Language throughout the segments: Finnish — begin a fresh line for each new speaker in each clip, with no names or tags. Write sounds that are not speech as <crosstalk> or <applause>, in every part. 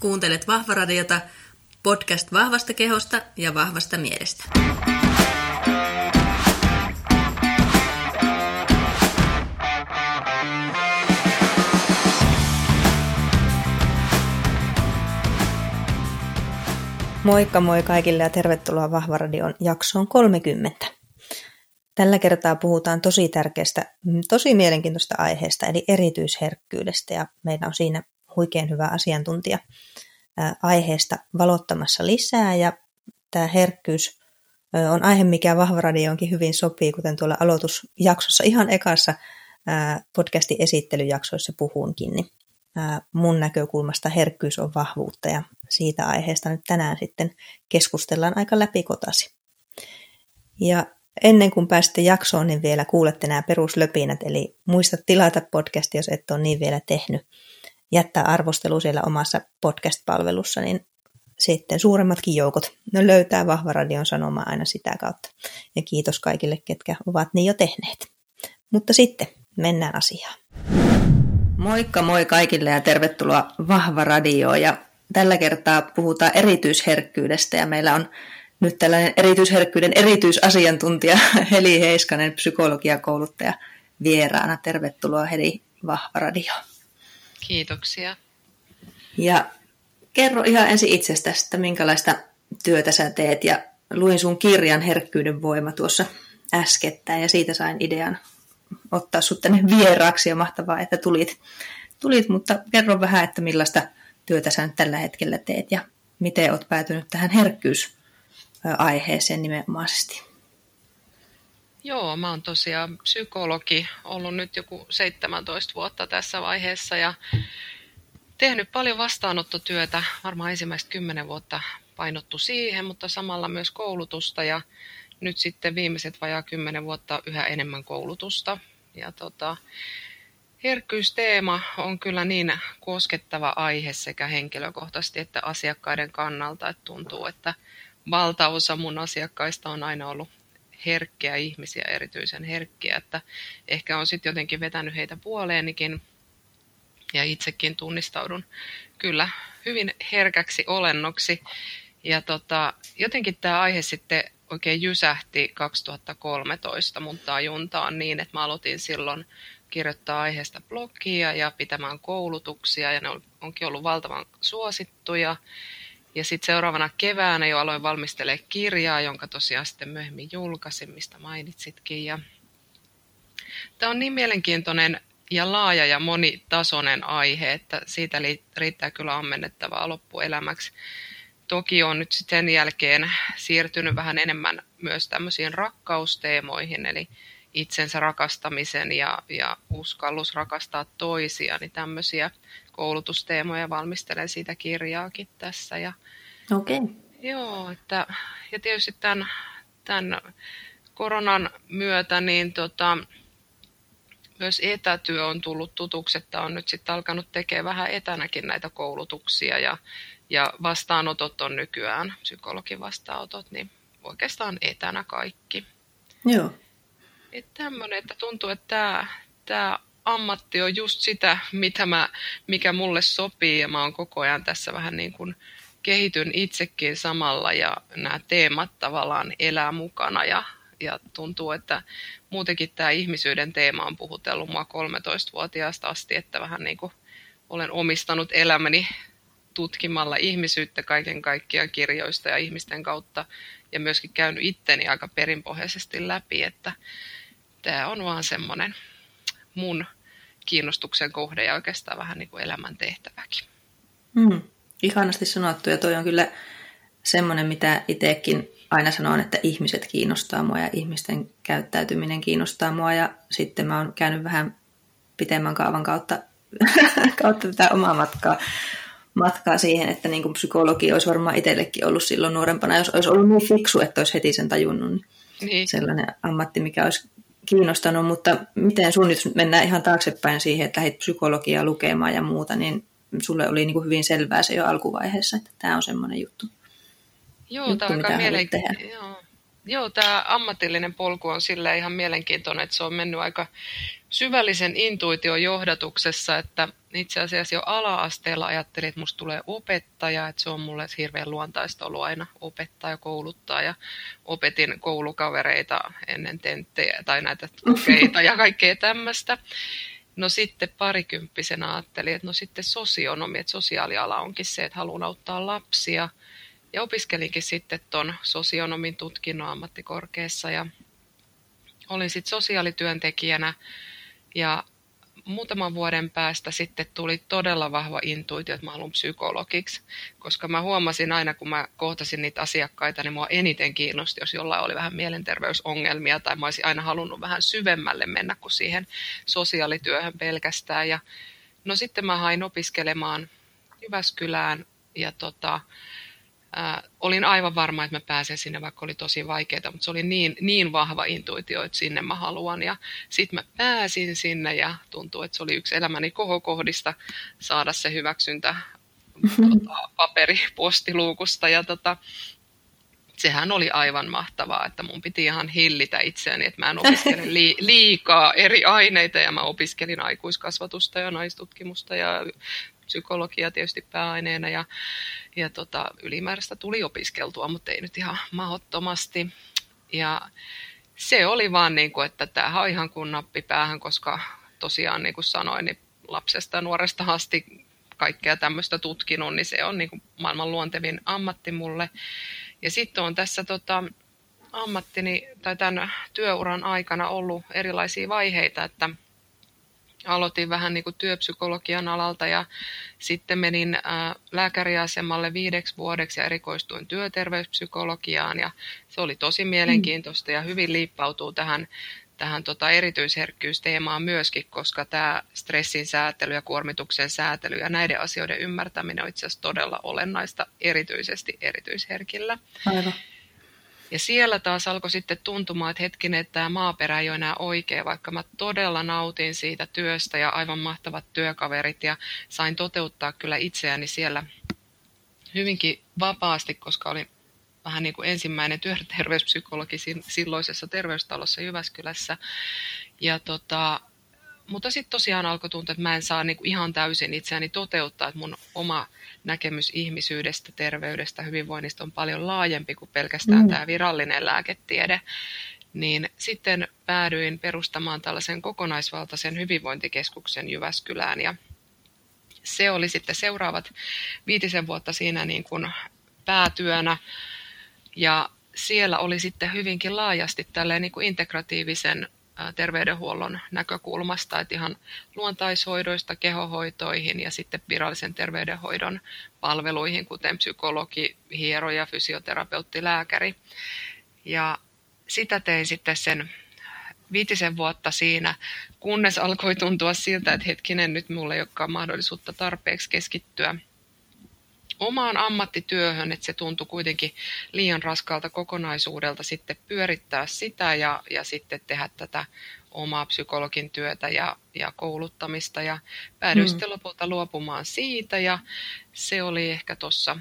Kuuntelet Vahvaradiota, podcast vahvasta kehosta ja vahvasta mielestä.
Moikka moi kaikille ja tervetuloa Vahvaradion jaksoon 30. Tällä kertaa puhutaan tosi tärkeästä, tosi mielenkiintoista aiheesta, eli erityisherkkyydestä, ja meillä on siinä huikein hyvä asiantuntija aiheesta valottamassa lisää, ja tämä herkkyys on aihe, mikä Vahvaradioonkin hyvin sopii, kuten tuolla aloitusjaksossa ihan ekassa podcastin esittelyjaksoissa puhuinkin, niin mun näkökulmasta herkkyys on vahvuutta ja siitä aiheesta nyt tänään sitten keskustellaan aika läpikotasi. Ja ennen kuin pääsette jaksoon, niin vielä kuulette nämä peruslöpinät, eli muista tilata podcasti, jos et ole niin vielä tehnyt. Jättää arvostelu siellä omassa podcast-palvelussa, niin sitten suuremmatkin joukot ne löytää Vahva Radion sanomaa aina sitä kautta. Ja kiitos kaikille, ketkä ovat niin jo tehneet. Mutta sitten mennään asiaan. Moikka moi kaikille ja tervetuloa Vahva Radioon. Ja tällä kertaa puhutaan erityisherkkyydestä ja meillä on nyt tällainen erityisherkkyyden erityisasiantuntija <laughs> Heli Heiskanen, psykologiakouluttaja vieraana. Tervetuloa Heli Vahva Radio.
Kiitoksia.
Ja kerro ihan ensin itsestäsi, että minkälaista työtä sä teet ja luin sun kirjan Herkkyyden voima tuossa äskettäin ja siitä sain idean ottaa sut tänne vieraaksi ja mahtavaa, että tulit, tulit, mutta kerro vähän, että millaista työtä sä nyt tällä hetkellä teet ja miten oot päätynyt tähän herkkyysaiheeseen nimenomaisesti.
Joo, mä oon tosiaan psykologi, ollut nyt joku 17 vuotta tässä vaiheessa ja tehnyt paljon vastaanottotyötä, varmaan ensimmäistä kymmenen vuotta painottu siihen, mutta samalla myös koulutusta ja nyt sitten viimeiset vajaa kymmenen vuotta yhä enemmän koulutusta. Ja tota, herkkyysteema on kyllä niin koskettava aihe sekä henkilökohtaisesti että asiakkaiden kannalta, että tuntuu, että valtaosa mun asiakkaista on aina ollut herkkiä ihmisiä, erityisen herkkiä, että ehkä on sitten jotenkin vetänyt heitä puoleenikin ja itsekin tunnistaudun kyllä hyvin herkäksi olennoksi. Ja tota, jotenkin tämä aihe sitten oikein jysähti 2013 mun tajuntaan niin, että mä aloitin silloin kirjoittaa aiheesta blogia ja pitämään koulutuksia ja ne onkin ollut valtavan suosittuja. Ja sitten seuraavana keväänä jo aloin valmistelemaan kirjaa, jonka tosiaan sitten myöhemmin julkaisin, mistä mainitsitkin. Ja tämä on niin mielenkiintoinen ja laaja ja monitasoinen aihe, että siitä riittää kyllä ammennettavaa loppuelämäksi. Toki on nyt sen jälkeen siirtynyt vähän enemmän myös tämmöisiin rakkausteemoihin, eli itsensä rakastamisen ja, ja uskallus rakastaa toisia, niin tämmöisiä koulutusteemoja valmistelen siitä kirjaakin tässä. Ja,
Okei. Okay.
Joo, että, ja tietysti tämän, tämän koronan myötä niin tota, myös etätyö on tullut tutuksi, että on nyt sitten alkanut tekemään vähän etänäkin näitä koulutuksia ja, ja vastaanotot on nykyään, psykologin vastaanotot, niin oikeastaan etänä kaikki.
Joo.
Että tämmöinen, että tuntuu, että tämä, tämä ammatti on just sitä, mitä mä, mikä mulle sopii ja mä oon koko ajan tässä vähän niin kuin kehityn itsekin samalla ja nämä teemat tavallaan elää mukana ja, ja tuntuu, että muutenkin tämä ihmisyyden teema on puhutellut mua 13-vuotiaasta asti, että vähän niin kuin olen omistanut elämäni tutkimalla ihmisyyttä kaiken kaikkiaan kirjoista ja ihmisten kautta ja myöskin käynyt itteni aika perinpohjaisesti läpi, että tämä on vaan semmoinen mun kiinnostuksen kohde ja oikeastaan vähän niin kuin elämän tehtäväkin.
Mm, ihanasti sanottu ja toi on kyllä semmoinen, mitä itsekin aina sanon, että ihmiset kiinnostaa mua ja ihmisten käyttäytyminen kiinnostaa mua ja sitten mä oon käynyt vähän pitemmän kaavan kautta, <laughs> kautta tätä omaa matkaa, matkaa siihen, että niin kuin psykologi olisi varmaan itsellekin ollut silloin nuorempana, jos olisi ollut niin fiksu, että olisi heti sen tajunnut. Niin, niin. Sellainen ammatti, mikä olisi kiinnostanut, mutta miten sun nyt mennään ihan taaksepäin siihen, että lähdit psykologiaa lukemaan ja muuta, niin sulle oli niin kuin hyvin selvää se jo alkuvaiheessa, että tämä on semmoinen juttu.
Joo, juttu, tämä on aika mielenkiintoinen. Joo, tämä ammatillinen polku on sille ihan mielenkiintoinen, että se on mennyt aika syvällisen intuition johdatuksessa, että itse asiassa jo ala-asteella ajattelin, että musta tulee opettaja, että se on mulle hirveän luontaista ollut aina opettaa ja kouluttaa ja opetin koulukavereita ennen tenttejä tai näitä kokeita ja kaikkea tämmöistä. No sitten parikymppisenä ajattelin, että no sitten sosionomi, että sosiaaliala onkin se, että haluan auttaa lapsia. Ja opiskelinkin sitten tuon sosionomin tutkinnon ammattikorkeassa ja olin sitten sosiaalityöntekijänä ja muutaman vuoden päästä sitten tuli todella vahva intuitio, että mä haluan psykologiksi, koska mä huomasin aina, kun mä kohtasin niitä asiakkaita, niin mua eniten kiinnosti, jos jollain oli vähän mielenterveysongelmia, tai mä olisin aina halunnut vähän syvemmälle mennä kuin siihen sosiaalityöhön pelkästään. Ja no sitten mä hain opiskelemaan Jyväskylään, ja tota, äh, olin aivan varma, että mä pääsen sinne, vaikka oli tosi vaikeaa, mutta se oli niin, niin vahva intuitio, että sinne mä haluan. Ja sitten mä pääsin sinne ja tuntuu, että se oli yksi elämäni kohokohdista saada se hyväksyntä tota, paperipostiluukusta. Ja tota, sehän oli aivan mahtavaa, että mun piti ihan hillitä itseäni, että mä en opiskele <laughs> liikaa eri aineita ja mä opiskelin aikuiskasvatusta ja naistutkimusta ja psykologia tietysti pääaineena ja, ja tota, ylimääräistä tuli opiskeltua, mutta ei nyt ihan mahdottomasti. Ja se oli vaan niin kuin, että tämä on ihan kuin nappi päähän, koska tosiaan niin kuin sanoin, niin lapsesta ja nuoresta asti kaikkea tämmöistä tutkinut, niin se on niin kuin maailman luontevin ammatti mulle. Ja sitten on tässä tota, ammattini tai tämän työuran aikana ollut erilaisia vaiheita, että aloitin vähän niin kuin työpsykologian alalta ja sitten menin ää, lääkäriasemalle viideksi vuodeksi ja erikoistuin työterveyspsykologiaan ja se oli tosi mielenkiintoista ja hyvin liippautuu tähän, tähän tota erityisherkkyysteemaan myöskin, koska tämä stressin säätely ja kuormituksen säätely ja näiden asioiden ymmärtäminen on itse asiassa todella olennaista erityisesti erityisherkillä. Aivan. Ja siellä taas alkoi sitten tuntumaan, että hetkinen, että tämä maaperä ei ole enää oikea, vaikka mä todella nautin siitä työstä ja aivan mahtavat työkaverit ja sain toteuttaa kyllä itseäni siellä hyvinkin vapaasti, koska olin vähän niin kuin ensimmäinen työterveyspsykologi silloisessa terveystalossa Jyväskylässä. Ja tota, mutta sitten tosiaan alkoi tuntua, että mä en saa niinku ihan täysin itseäni toteuttaa, että mun oma näkemys ihmisyydestä, terveydestä, hyvinvoinnista on paljon laajempi kuin pelkästään mm. tämä virallinen lääketiede. Niin sitten päädyin perustamaan tällaisen kokonaisvaltaisen hyvinvointikeskuksen Jyväskylään ja se oli sitten seuraavat viitisen vuotta siinä niin kuin päätyönä ja siellä oli sitten hyvinkin laajasti tälleen niin kuin integratiivisen terveydenhuollon näkökulmasta, että ihan luontaishoidoista kehohoitoihin ja sitten virallisen terveydenhoidon palveluihin, kuten psykologi, hieroja, fysioterapeutti, lääkäri. Ja sitä tein sitten sen viitisen vuotta siinä, kunnes alkoi tuntua siltä, että hetkinen, nyt mulla ei olekaan mahdollisuutta tarpeeksi keskittyä omaan ammattityöhön, että se tuntui kuitenkin liian raskaalta kokonaisuudelta sitten pyörittää sitä ja, ja sitten tehdä tätä omaa psykologin työtä ja, ja kouluttamista ja päädyin mm. sitten lopulta luopumaan siitä ja se oli ehkä tuossa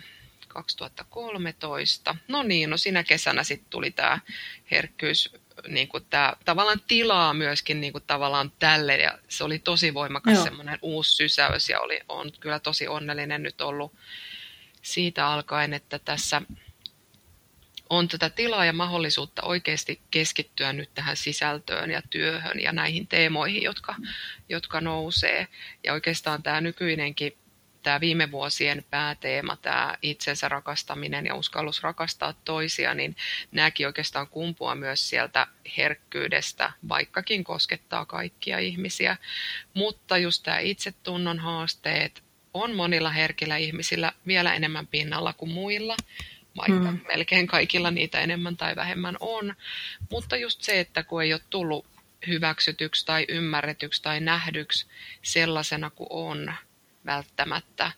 2013. No niin, no siinä kesänä sitten tuli tämä herkkyys, niin kuin tämä tavallaan tilaa myöskin niin kuin tavallaan tälle ja se oli tosi voimakas semmoinen uusi sysäys ja oli, on kyllä tosi onnellinen nyt ollut siitä alkaen, että tässä on tätä tilaa ja mahdollisuutta oikeasti keskittyä nyt tähän sisältöön ja työhön ja näihin teemoihin, jotka, jotka nousee. Ja oikeastaan tämä nykyinenkin, tämä viime vuosien pääteema, tämä itsensä rakastaminen ja uskallus rakastaa toisia, niin nämäkin oikeastaan kumpua myös sieltä herkkyydestä, vaikkakin koskettaa kaikkia ihmisiä. Mutta just tämä itsetunnon haasteet, on monilla herkillä ihmisillä vielä enemmän pinnalla kuin muilla, vaikka mm. melkein kaikilla niitä enemmän tai vähemmän on. Mutta just se, että kun ei ole tullut hyväksytyksi tai ymmärretyksi tai nähdyksi sellaisena kuin on välttämättä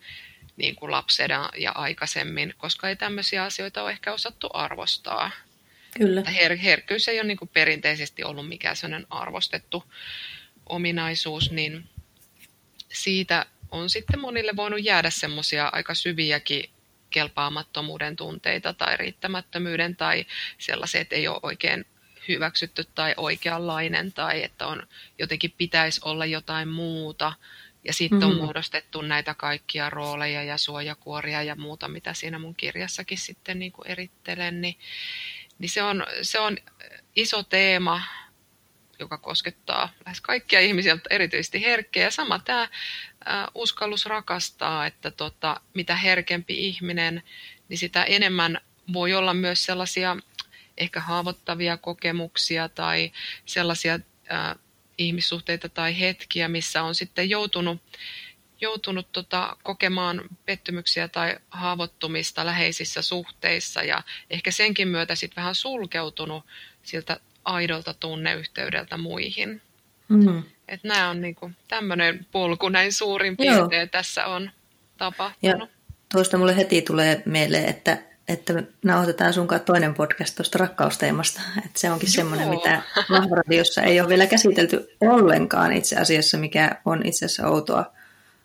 niin kuin lapsena ja aikaisemmin, koska ei tämmöisiä asioita ole ehkä osattu arvostaa.
Kyllä.
Her- herkkyys ei ole niin kuin perinteisesti ollut mikään sellainen arvostettu ominaisuus, niin siitä on sitten monille voinut jäädä semmoisia aika syviäkin kelpaamattomuuden tunteita tai riittämättömyyden tai sellaiset, että ei ole oikein hyväksytty tai oikeanlainen tai että on jotenkin pitäisi olla jotain muuta. Ja sitten mm-hmm. on muodostettu näitä kaikkia rooleja ja suojakuoria ja muuta, mitä siinä mun kirjassakin sitten niin kuin erittelen. Niin, niin se, on, se on iso teema, joka koskettaa lähes kaikkia ihmisiä, mutta erityisesti herkkiä. Ja sama tämä uskallus rakastaa, että tota, mitä herkempi ihminen, niin sitä enemmän voi olla myös sellaisia ehkä haavoittavia kokemuksia tai sellaisia ää, ihmissuhteita tai hetkiä, missä on sitten joutunut, joutunut tota, kokemaan pettymyksiä tai haavoittumista läheisissä suhteissa ja ehkä senkin myötä sitten vähän sulkeutunut siltä aidolta tunneyhteydeltä muihin. Mm. Että nämä on niinku tämmöinen polku näin suurin piirtein tässä on tapahtunut. Ja
tuosta mulle heti tulee mieleen, että, että nauhoitetaan sunkaan toinen podcast tuosta rakkausteemasta. Että se onkin Joo. semmoinen, mitä Vahvaradiossa ei ole vielä käsitelty ollenkaan itse asiassa, mikä on itse asiassa outoa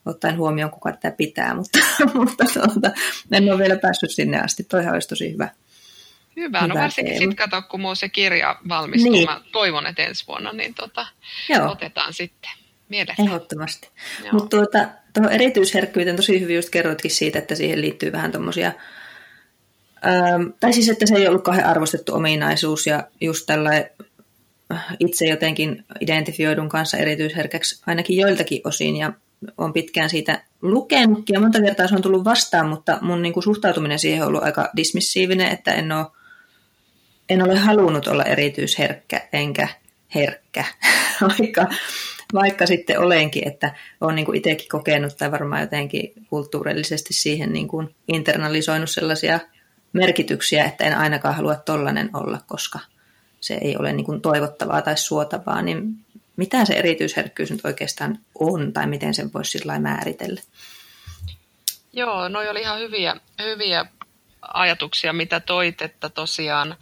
ottaen huomioon, kuka tätä pitää, <laughs> mutta, mutta tuota, en ole vielä päässyt sinne asti. Toihan olisi tosi hyvä.
Hyvä, no Hyvä no varsinkin sitten kato, kun mun se kirja valmistuu, niin. mä toivon, että ensi vuonna, niin tota, otetaan sitten mielessä.
Ehdottomasti. Mutta tuota, tuohon erityisherkkyyteen tosi hyvin just kerroitkin siitä, että siihen liittyy vähän tuommoisia, ähm, tai siis että se ei ollut kauhean arvostettu ominaisuus ja just tällainen äh, itse jotenkin identifioidun kanssa erityisherkäksi ainakin joiltakin osin ja on pitkään siitä lukenut ja monta kertaa se on tullut vastaan, mutta mun niin kuin suhtautuminen siihen on ollut aika dismissiivinen, että en ole en ole halunnut olla erityisherkkä enkä herkkä, <laughs> vaikka, vaikka sitten olenkin, että olen niin kuin itsekin kokenut tai varmaan jotenkin kulttuurillisesti siihen niin kuin internalisoinut sellaisia merkityksiä, että en ainakaan halua tollainen olla, koska se ei ole niin kuin toivottavaa tai suotavaa, niin mitä se erityisherkkyys nyt oikeastaan on tai miten sen voisi sillä määritellä?
Joo, no oli ihan hyviä, hyviä ajatuksia, mitä toit, että tosiaan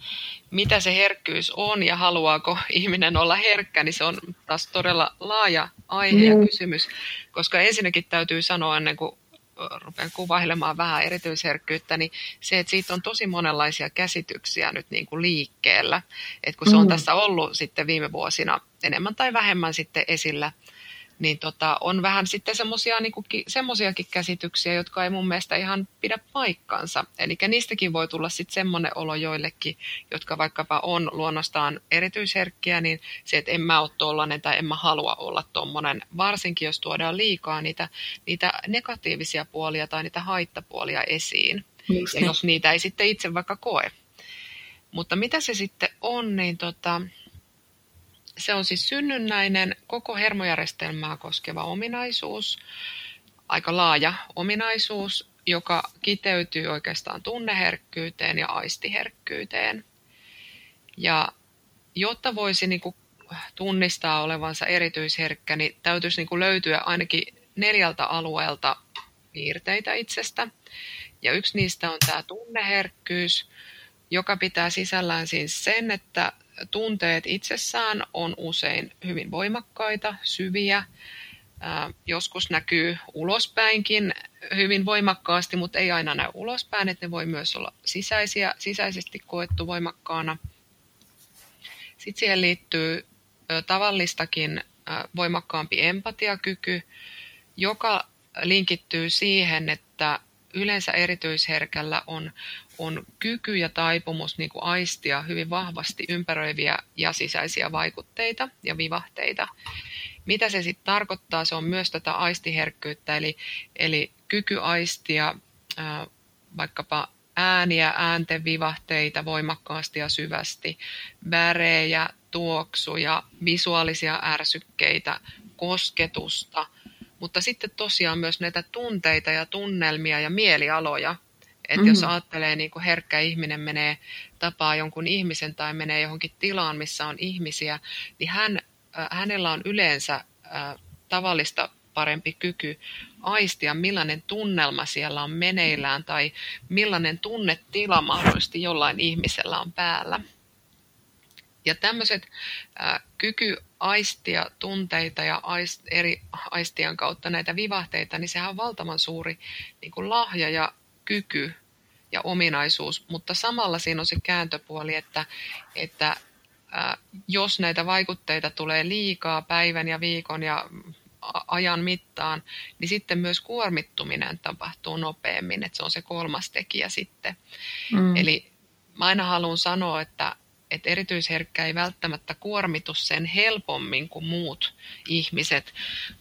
mitä se herkkyys on ja haluaako ihminen olla herkkä, niin se on taas todella laaja aihe ja mm. kysymys, koska ensinnäkin täytyy sanoa ennen kuin rupean kuvailemaan vähän erityisherkkyyttä, niin se, että siitä on tosi monenlaisia käsityksiä nyt niin kuin liikkeellä. että kun se on mm. tässä ollut sitten viime vuosina enemmän tai vähemmän sitten esillä niin tota, on vähän sitten semmoisia niin semmoisiakin käsityksiä, jotka ei mun mielestä ihan pidä paikkansa. Eli niistäkin voi tulla sitten semmoinen olo joillekin, jotka vaikkapa on luonnostaan erityisherkkiä, niin se, että en mä ole tollainen tai en mä halua olla tommonen, varsinkin jos tuodaan liikaa niitä, niitä negatiivisia puolia tai niitä haittapuolia esiin. Just ja niin. jos niitä ei sitten itse vaikka koe. Mutta mitä se sitten on, niin tota, se on siis synnynnäinen koko hermojärjestelmää koskeva ominaisuus, aika laaja ominaisuus, joka kiteytyy oikeastaan tunneherkkyyteen ja aistiherkkyyteen. Ja jotta voisi niin kuin tunnistaa olevansa erityisherkkä, niin täytyisi niin kuin löytyä ainakin neljältä alueelta piirteitä itsestä. Ja yksi niistä on tämä tunneherkkyys, joka pitää sisällään siis sen, että tunteet itsessään on usein hyvin voimakkaita, syviä. Joskus näkyy ulospäinkin hyvin voimakkaasti, mutta ei aina näy ulospäin, että ne voi myös olla sisäisiä, sisäisesti koettu voimakkaana. Sitten siihen liittyy tavallistakin voimakkaampi empatiakyky, joka linkittyy siihen, että yleensä erityisherkällä on, on kyky ja taipumus niin kuin aistia hyvin vahvasti ympäröiviä ja sisäisiä vaikutteita ja vivahteita. Mitä se sitten tarkoittaa? Se on myös tätä aistiherkkyyttä, eli, eli kyky aistia ää, vaikkapa ääniä, äänten vivahteita voimakkaasti ja syvästi, värejä, tuoksuja, visuaalisia ärsykkeitä, kosketusta – mutta sitten tosiaan myös näitä tunteita ja tunnelmia ja mielialoja. Että mm-hmm. jos ajattelee, niin kuin herkkä ihminen menee tapaa jonkun ihmisen tai menee johonkin tilaan, missä on ihmisiä, niin hän, äh, hänellä on yleensä äh, tavallista parempi kyky aistia, millainen tunnelma siellä on meneillään tai millainen tunnetila mahdollisesti jollain ihmisellä on päällä. Ja tämmöiset äh, kyky aistia tunteita ja aist, eri aistien kautta näitä vivahteita, niin sehän on valtavan suuri niin kuin lahja ja kyky ja ominaisuus, mutta samalla siinä on se kääntöpuoli, että, että ää, jos näitä vaikutteita tulee liikaa päivän ja viikon ja ajan mittaan, niin sitten myös kuormittuminen tapahtuu nopeammin, että se on se kolmas tekijä sitten. Mm. Eli mä aina haluan sanoa, että, että erityisherkkä ei välttämättä kuormitu sen helpommin kuin muut ihmiset,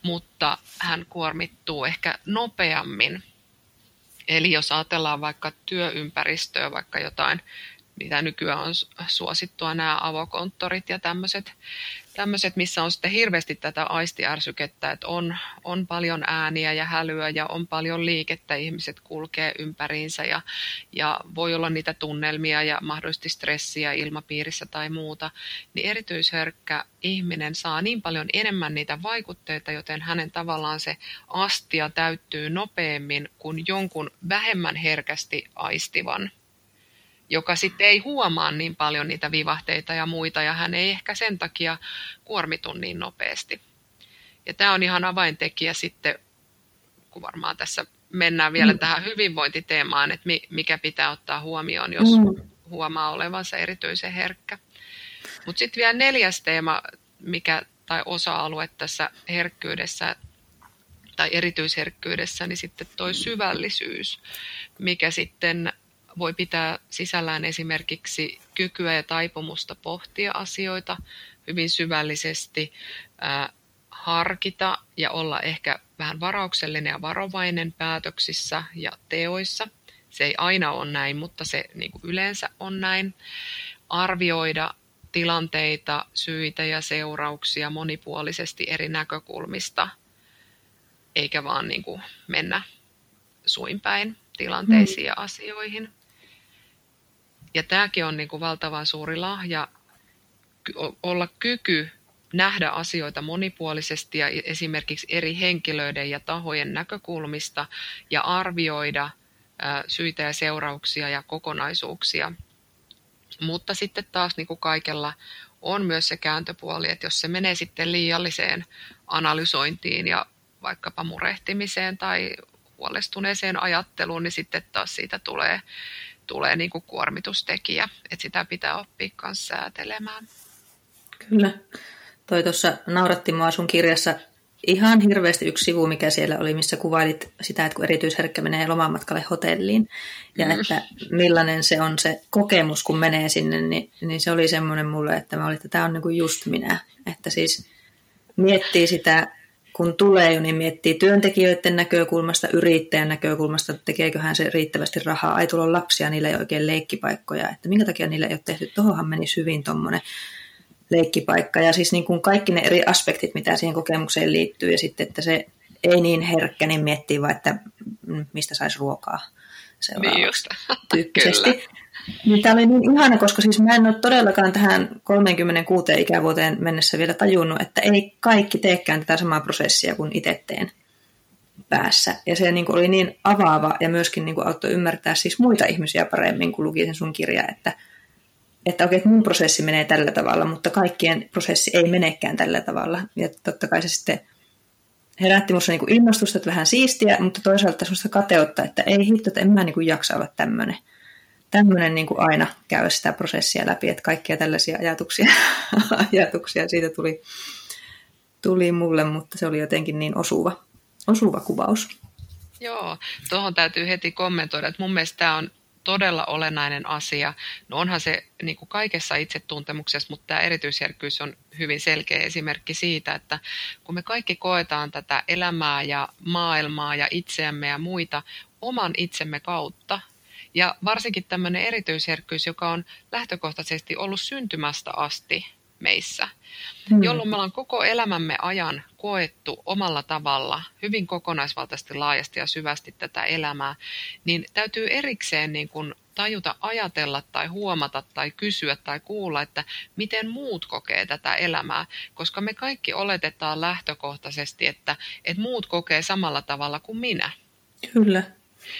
mutta hän kuormittuu ehkä nopeammin. Eli jos ajatellaan vaikka työympäristöä, vaikka jotain mitä nykyään on suosittua, nämä avokonttorit ja tämmöiset, tämmöiset missä on sitten hirveästi tätä aistiärsykettä, että on, on paljon ääniä ja hälyä ja on paljon liikettä, ihmiset kulkee ympäriinsä ja, ja voi olla niitä tunnelmia ja mahdollisesti stressiä ilmapiirissä tai muuta, niin erityisherkkä ihminen saa niin paljon enemmän niitä vaikutteita, joten hänen tavallaan se astia täyttyy nopeammin kuin jonkun vähemmän herkästi aistivan joka sitten ei huomaa niin paljon niitä vivahteita ja muita, ja hän ei ehkä sen takia kuormitu niin nopeasti. Ja tämä on ihan avaintekijä sitten, kun varmaan tässä mennään vielä mm. tähän hyvinvointiteemaan, että mikä pitää ottaa huomioon, jos mm. huomaa olevansa erityisen herkkä. Mutta sitten vielä neljäs teema, mikä, tai osa-alue tässä herkkyydessä tai erityisherkkyydessä, niin sitten toi syvällisyys, mikä sitten voi pitää sisällään esimerkiksi kykyä ja taipumusta pohtia asioita hyvin syvällisesti, harkita ja olla ehkä vähän varauksellinen ja varovainen päätöksissä ja teoissa. Se ei aina ole näin, mutta se niin kuin yleensä on näin. Arvioida tilanteita, syitä ja seurauksia monipuolisesti eri näkökulmista, eikä vaan niin kuin mennä suinpäin tilanteisiin ja asioihin. Ja tämäkin on niin kuin valtavan suuri lahja, olla kyky nähdä asioita monipuolisesti ja esimerkiksi eri henkilöiden ja tahojen näkökulmista ja arvioida syitä ja seurauksia ja kokonaisuuksia. Mutta sitten taas niin kuin kaikella on myös se kääntöpuoli, että jos se menee sitten liialliseen analysointiin ja vaikkapa murehtimiseen tai huolestuneeseen ajatteluun, niin sitten taas siitä tulee tulee niin kuin kuormitustekijä, että sitä pitää oppia myös säätelemään.
Kyllä. Toi tuossa nauratti mua sun kirjassa ihan hirveästi yksi sivu, mikä siellä oli, missä kuvailit sitä, että kun erityisherkkä menee lomamatkalle hotelliin ja mm. että millainen se on se kokemus, kun menee sinne, niin, niin se oli semmoinen mulle, että mä olin, että tämä on niin kuin just minä. Että siis miettii sitä kun tulee jo, niin miettii työntekijöiden näkökulmasta, yrittäjän näkökulmasta, että tekeeköhän se riittävästi rahaa. Ai tulla lapsia, niillä ei oikein leikkipaikkoja. Että minkä takia niillä ei ole tehty, tuohonhan menisi hyvin tuommoinen leikkipaikka. Ja siis niin kuin kaikki ne eri aspektit, mitä siihen kokemukseen liittyy. Ja sitten, että se ei niin herkkä, niin miettii vaan, että mistä saisi ruokaa seuraavaksi niin tyyppisesti. <laughs> Niin tämä oli niin ihana, koska siis mä en ole todellakaan tähän 36 ikävuoteen mennessä vielä tajunnut, että ei kaikki teekään tätä samaa prosessia kuin itse teen päässä. Ja se niin kuin oli niin avaava ja myöskin niin kuin auttoi ymmärtää siis muita ihmisiä paremmin, kun luki sen sun kirja, että, että okei, että mun prosessi menee tällä tavalla, mutta kaikkien prosessi ei menekään tällä tavalla. Ja totta kai se sitten herätti minussa niin innostusta, että vähän siistiä, mutta toisaalta sellaista kateutta, että ei hitto, että en mä niin kuin jaksa olla tämmöinen tämmöinen niin kuin aina käy sitä prosessia läpi, että kaikkia tällaisia ajatuksia, <laughs> ajatuksia siitä tuli, tuli mulle, mutta se oli jotenkin niin osuva, osuva kuvaus.
Joo, tuohon täytyy heti kommentoida, että mun mielestä tämä on todella olennainen asia. No onhan se niin kuin kaikessa itsetuntemuksessa, mutta tämä erityisherkkyys on hyvin selkeä esimerkki siitä, että kun me kaikki koetaan tätä elämää ja maailmaa ja itseämme ja muita oman itsemme kautta, ja varsinkin tämmöinen erityisherkkyys, joka on lähtökohtaisesti ollut syntymästä asti meissä, hmm. jolloin me ollaan koko elämämme ajan koettu omalla tavalla hyvin kokonaisvaltaisesti, laajasti ja syvästi tätä elämää, niin täytyy erikseen niin kuin tajuta ajatella tai huomata tai kysyä tai kuulla, että miten muut kokee tätä elämää, koska me kaikki oletetaan lähtökohtaisesti, että, että muut kokee samalla tavalla kuin minä.
Kyllä.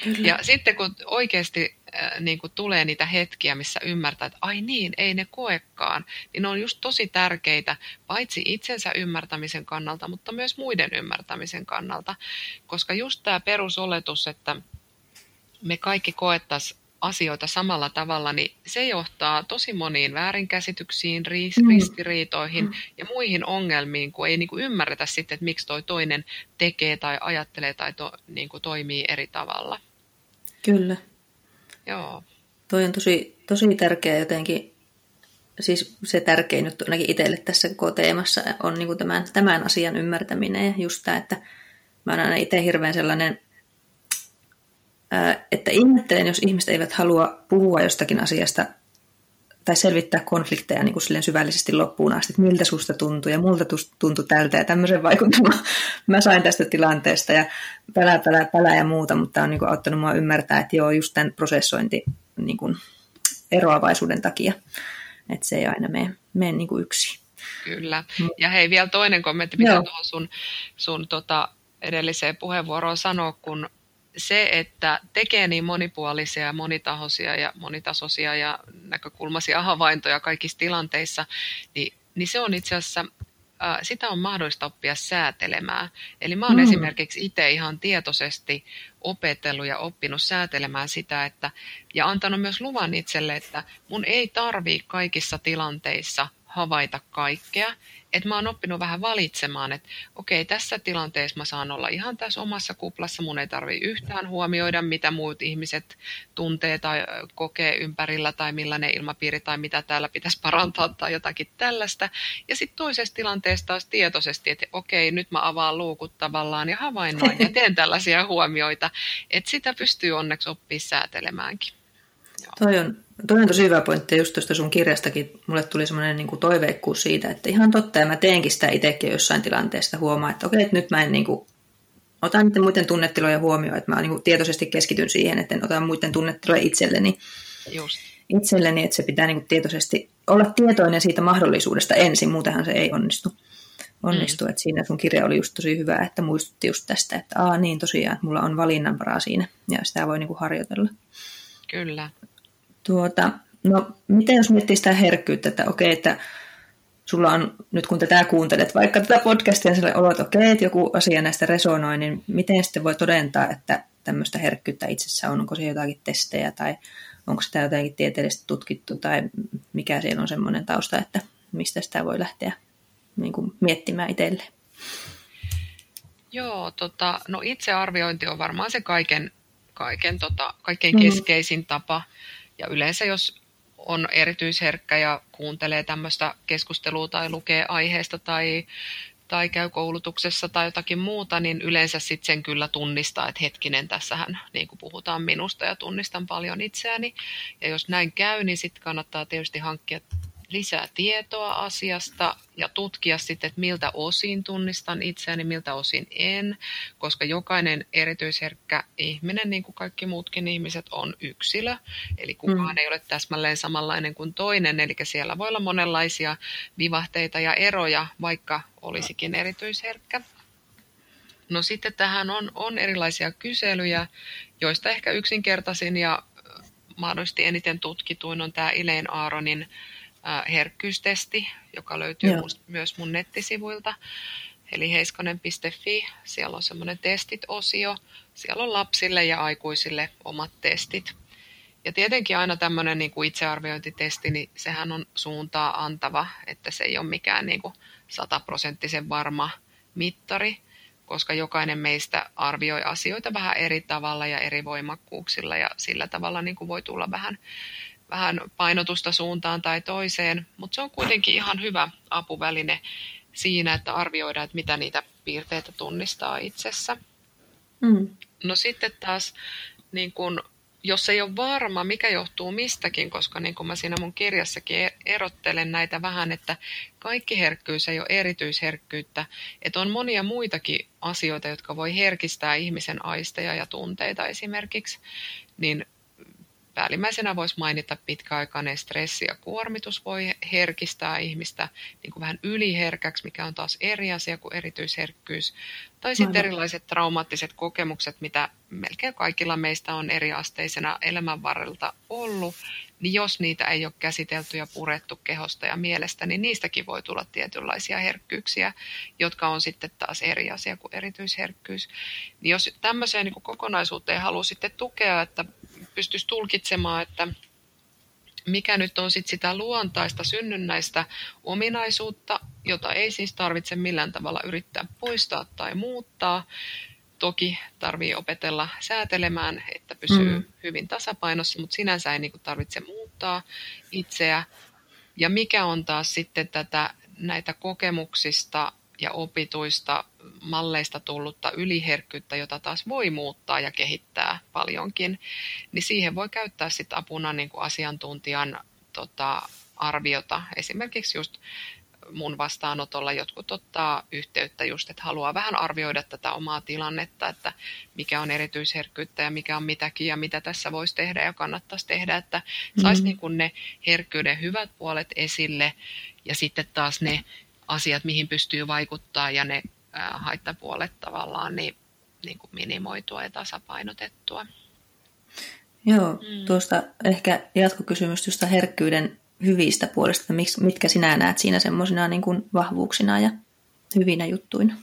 Kyllä. Ja sitten kun oikeasti äh, niin kun tulee niitä hetkiä, missä ymmärtää, että ai niin, ei ne koekaan, niin ne on just tosi tärkeitä, paitsi itsensä ymmärtämisen kannalta, mutta myös muiden ymmärtämisen kannalta. Koska just tämä perusoletus, että me kaikki koettaisiin asioita samalla tavalla, niin se johtaa tosi moniin väärinkäsityksiin,
Mm.
ristiriitoihin ja muihin ongelmiin, kun ei niin kuin ymmärretä sitten, että miksi toi toinen tekee tai ajattelee tai to, niin kuin toimii eri tavalla.
Kyllä.
Joo,
Toi on tosi, tosi tärkeä jotenkin, siis se tärkein nyt ainakin itselle tässä koko teemassa on niin kuin tämän, tämän asian ymmärtäminen ja just tämä, että mä oon aina itse hirveän sellainen, että ihmettelen, jos ihmiset eivät halua puhua jostakin asiasta tai selvittää konflikteja niin kuin silleen syvällisesti loppuun asti, että miltä susta tuntuu ja multa tuntui tältä ja tämmöisen vaikutelman <laughs> mä sain tästä tilanteesta ja pälä, pälä, pälä ja muuta, mutta on niin kuin auttanut mua ymmärtää, että joo, just tämän prosessointi niin kuin eroavaisuuden takia, että se ei aina mene, mene niin kuin yksin.
kyllä. Ja hei, vielä toinen kommentti, mitä
Joo.
tuohon sun, sun tota edelliseen puheenvuoroon sanoa, kun se, että tekee niin monipuolisia ja monitahoisia ja monitasoisia ja näkökulmaisia havaintoja kaikissa tilanteissa, niin, niin se on itse asiassa, ää, sitä on mahdollista oppia säätelemään. Eli mä oon
mm.
esimerkiksi itse ihan tietoisesti opetellut ja oppinut säätelemään sitä, että, ja antanut myös luvan itselle, että mun ei tarvii kaikissa tilanteissa havaita kaikkea, että mä oon oppinut vähän valitsemaan, että okei, tässä tilanteessa mä saan olla ihan tässä omassa kuplassa, mun ei tarvi yhtään huomioida, mitä muut ihmiset tuntee tai kokee ympärillä tai millainen ilmapiiri tai mitä täällä pitäisi parantaa tai jotakin tällaista. Ja sitten toisessa tilanteessa taas tietoisesti, että okei, nyt mä avaan luukut tavallaan ja havainnoin ja teen tällaisia huomioita, että sitä pystyy onneksi oppia säätelemäänkin.
Toi on, toi on tosi hyvä pointti, just tuosta sun kirjastakin mulle tuli semmoinen niin toiveikkuus siitä, että ihan totta, ja mä teenkin sitä itsekin jossain tilanteesta huomaa, että okei, että nyt mä en niin kuin, otan niiden muiden tunnetiloja huomioon, että mä niin kuin tietoisesti keskityn siihen, että en ota muiden tunnetiloja itselleni,
Just.
itselleni, että se pitää niin kuin tietoisesti olla tietoinen siitä mahdollisuudesta ensin, muutenhan se ei onnistu. Onnistu, mm. että siinä sun kirja oli just tosi hyvä, että muistutti just tästä, että aa niin tosiaan, että mulla on valinnanvaraa siinä, ja sitä voi niin kuin harjoitella.
Kyllä.
Tuota, no, miten jos miettii sitä herkkyyttä, että okei, että sulla on, nyt kun tätä kuuntelet, vaikka tätä podcastia, sille olo, että okei, että joku asia näistä resonoi, niin miten sitten voi todentaa, että tämmöistä herkkyyttä itsessä on? Onko se jotakin testejä tai onko sitä jotenkin tieteellisesti tutkittu tai mikä siellä on semmoinen tausta, että mistä sitä voi lähteä niin kuin miettimään itselleen?
Joo, tota, no itsearviointi on varmaan se kaiken, kaiken tota, kaikkein
Mhm.
keskeisin tapa. Ja yleensä jos on erityisherkkä ja kuuntelee tämmöistä keskustelua tai lukee aiheesta tai, tai käy koulutuksessa tai jotakin muuta, niin yleensä sitten sen kyllä tunnistaa, että hetkinen, tässähän niin kuin puhutaan minusta ja tunnistan paljon itseäni. Ja jos näin käy, niin sitten kannattaa tietysti hankkia lisää tietoa asiasta ja tutkia sitten, että miltä osin tunnistan itseäni, miltä osin en, koska jokainen erityisherkkä ihminen, niin kuin kaikki muutkin ihmiset, on yksilö. Eli kukaan
Mm.
ei ole täsmälleen samanlainen kuin toinen, eli siellä voi olla monenlaisia vivahteita ja eroja, vaikka olisikin erityisherkkä. No sitten tähän on, on erilaisia kyselyjä, joista ehkä yksinkertaisin ja mahdollisesti eniten tutkituin on tämä Elaine Aaronin herkkyystesti, joka löytyy
Joo.
myös mun nettisivuilta. Eli heiskonen.fi, siellä on semmoinen testit-osio. Siellä on lapsille ja aikuisille omat testit. Ja tietenkin aina tämmöinen niin kuin itsearviointitesti, niin sehän on suuntaa antava, että se ei ole mikään niin kuin sataprosenttisen varma mittari, koska jokainen meistä arvioi asioita vähän eri tavalla ja eri voimakkuuksilla ja sillä tavalla niin kuin voi tulla vähän, vähän painotusta suuntaan tai toiseen, mutta se on kuitenkin ihan hyvä apuväline siinä, että arvioidaan, että mitä niitä piirteitä tunnistaa itsessä.
Mm.
No sitten taas, niin kun, jos ei ole varma, mikä johtuu mistäkin, koska niin kuin mä siinä mun kirjassakin e- erottelen näitä vähän, että kaikki herkkyys ei ole erityisherkkyyttä, että on monia muitakin asioita, jotka voi herkistää ihmisen aisteja ja tunteita esimerkiksi, niin Päällimmäisenä voisi mainita pitkäaikainen stressi ja kuormitus voi herkistää ihmistä niin kuin vähän yliherkäksi, mikä on taas eri asia kuin erityisherkkyys. Tai sitten erilaiset traumaattiset kokemukset, mitä melkein kaikilla meistä on eri asteisena elämän varrelta ollut, niin jos niitä ei ole käsitelty ja purettu kehosta ja mielestä, niin niistäkin voi tulla tietynlaisia herkkyyksiä, jotka on sitten taas eri asia kuin erityisherkkyys. Niin jos tämmöiseen niin kokonaisuuteen haluaa sitten tukea, että pystyisi tulkitsemaan, että mikä nyt on sit sitä luontaista synnynnäistä ominaisuutta, jota ei siis tarvitse millään tavalla yrittää poistaa tai muuttaa. Toki tarvii opetella säätelemään, että pysyy mm. hyvin tasapainossa, mutta sinänsä ei niin tarvitse muuttaa itseä. Ja mikä on taas sitten tätä näitä kokemuksista ja opituista malleista tullutta yliherkkyyttä, jota taas voi muuttaa ja kehittää paljonkin, niin siihen voi käyttää sitten apuna niin kuin asiantuntijan tota, arviota. Esimerkiksi just mun vastaanotolla jotkut ottaa yhteyttä just, että haluaa vähän arvioida tätä omaa tilannetta, että mikä on erityisherkkyyttä ja mikä on mitäkin ja mitä tässä voisi tehdä ja kannattaisi tehdä, että saisi mm-hmm. niin kuin ne herkkyyden hyvät puolet esille ja sitten taas ne asiat, mihin pystyy vaikuttaa ja ne haittapuolet tavallaan niin, niin kuin minimoitua ja tasapainotettua.
Joo, mm. tuosta ehkä jatkokysymys tuosta herkkyyden hyvistä puolista, mitkä sinä näet siinä semmoisina niin kuin vahvuuksina ja hyvinä juttuina?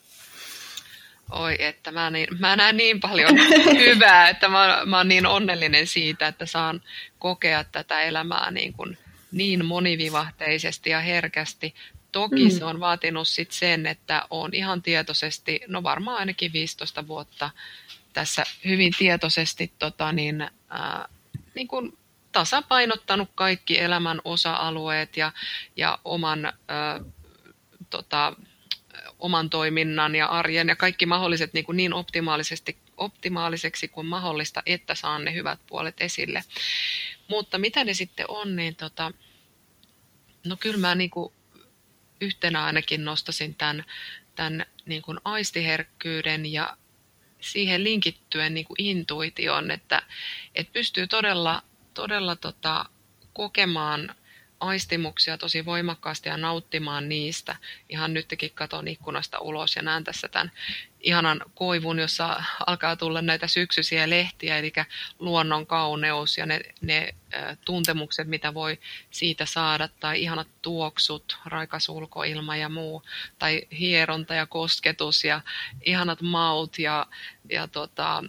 Oi, että mä, niin, mä näen niin paljon <laughs> hyvää, että mä, mä oon niin onnellinen siitä, että saan kokea tätä elämää niin, kuin niin monivivahteisesti ja herkästi. Toki mm. se on vaatinut sit sen, että on ihan tietoisesti, no varmaan ainakin 15 vuotta tässä hyvin tietoisesti tota niin, ää, niin kuin tasapainottanut kaikki elämän osa-alueet ja, ja oman, ää, tota, oman toiminnan ja arjen ja kaikki mahdolliset niin, kuin niin optimaalisesti optimaaliseksi kuin mahdollista, että saan ne hyvät puolet esille. Mutta mitä ne sitten on, niin tota, no kyllä mä niin kuin yhtenä ainakin nostasin tämän, tämän niin kuin aistiherkkyyden ja siihen linkittyen niin kuin intuition, että, että pystyy todella, todella tota, kokemaan aistimuksia tosi voimakkaasti ja nauttimaan niistä. Ihan nytkin katon ikkunasta ulos ja näen tässä tämän ihanan koivun, jossa alkaa tulla näitä syksyisiä lehtiä, eli luonnon kauneus ja ne, ne tuntemukset, mitä voi siitä saada, tai ihanat tuoksut, raikas ulkoilma ja muu, tai hieronta ja kosketus ja ihanat maut ja, ja tota,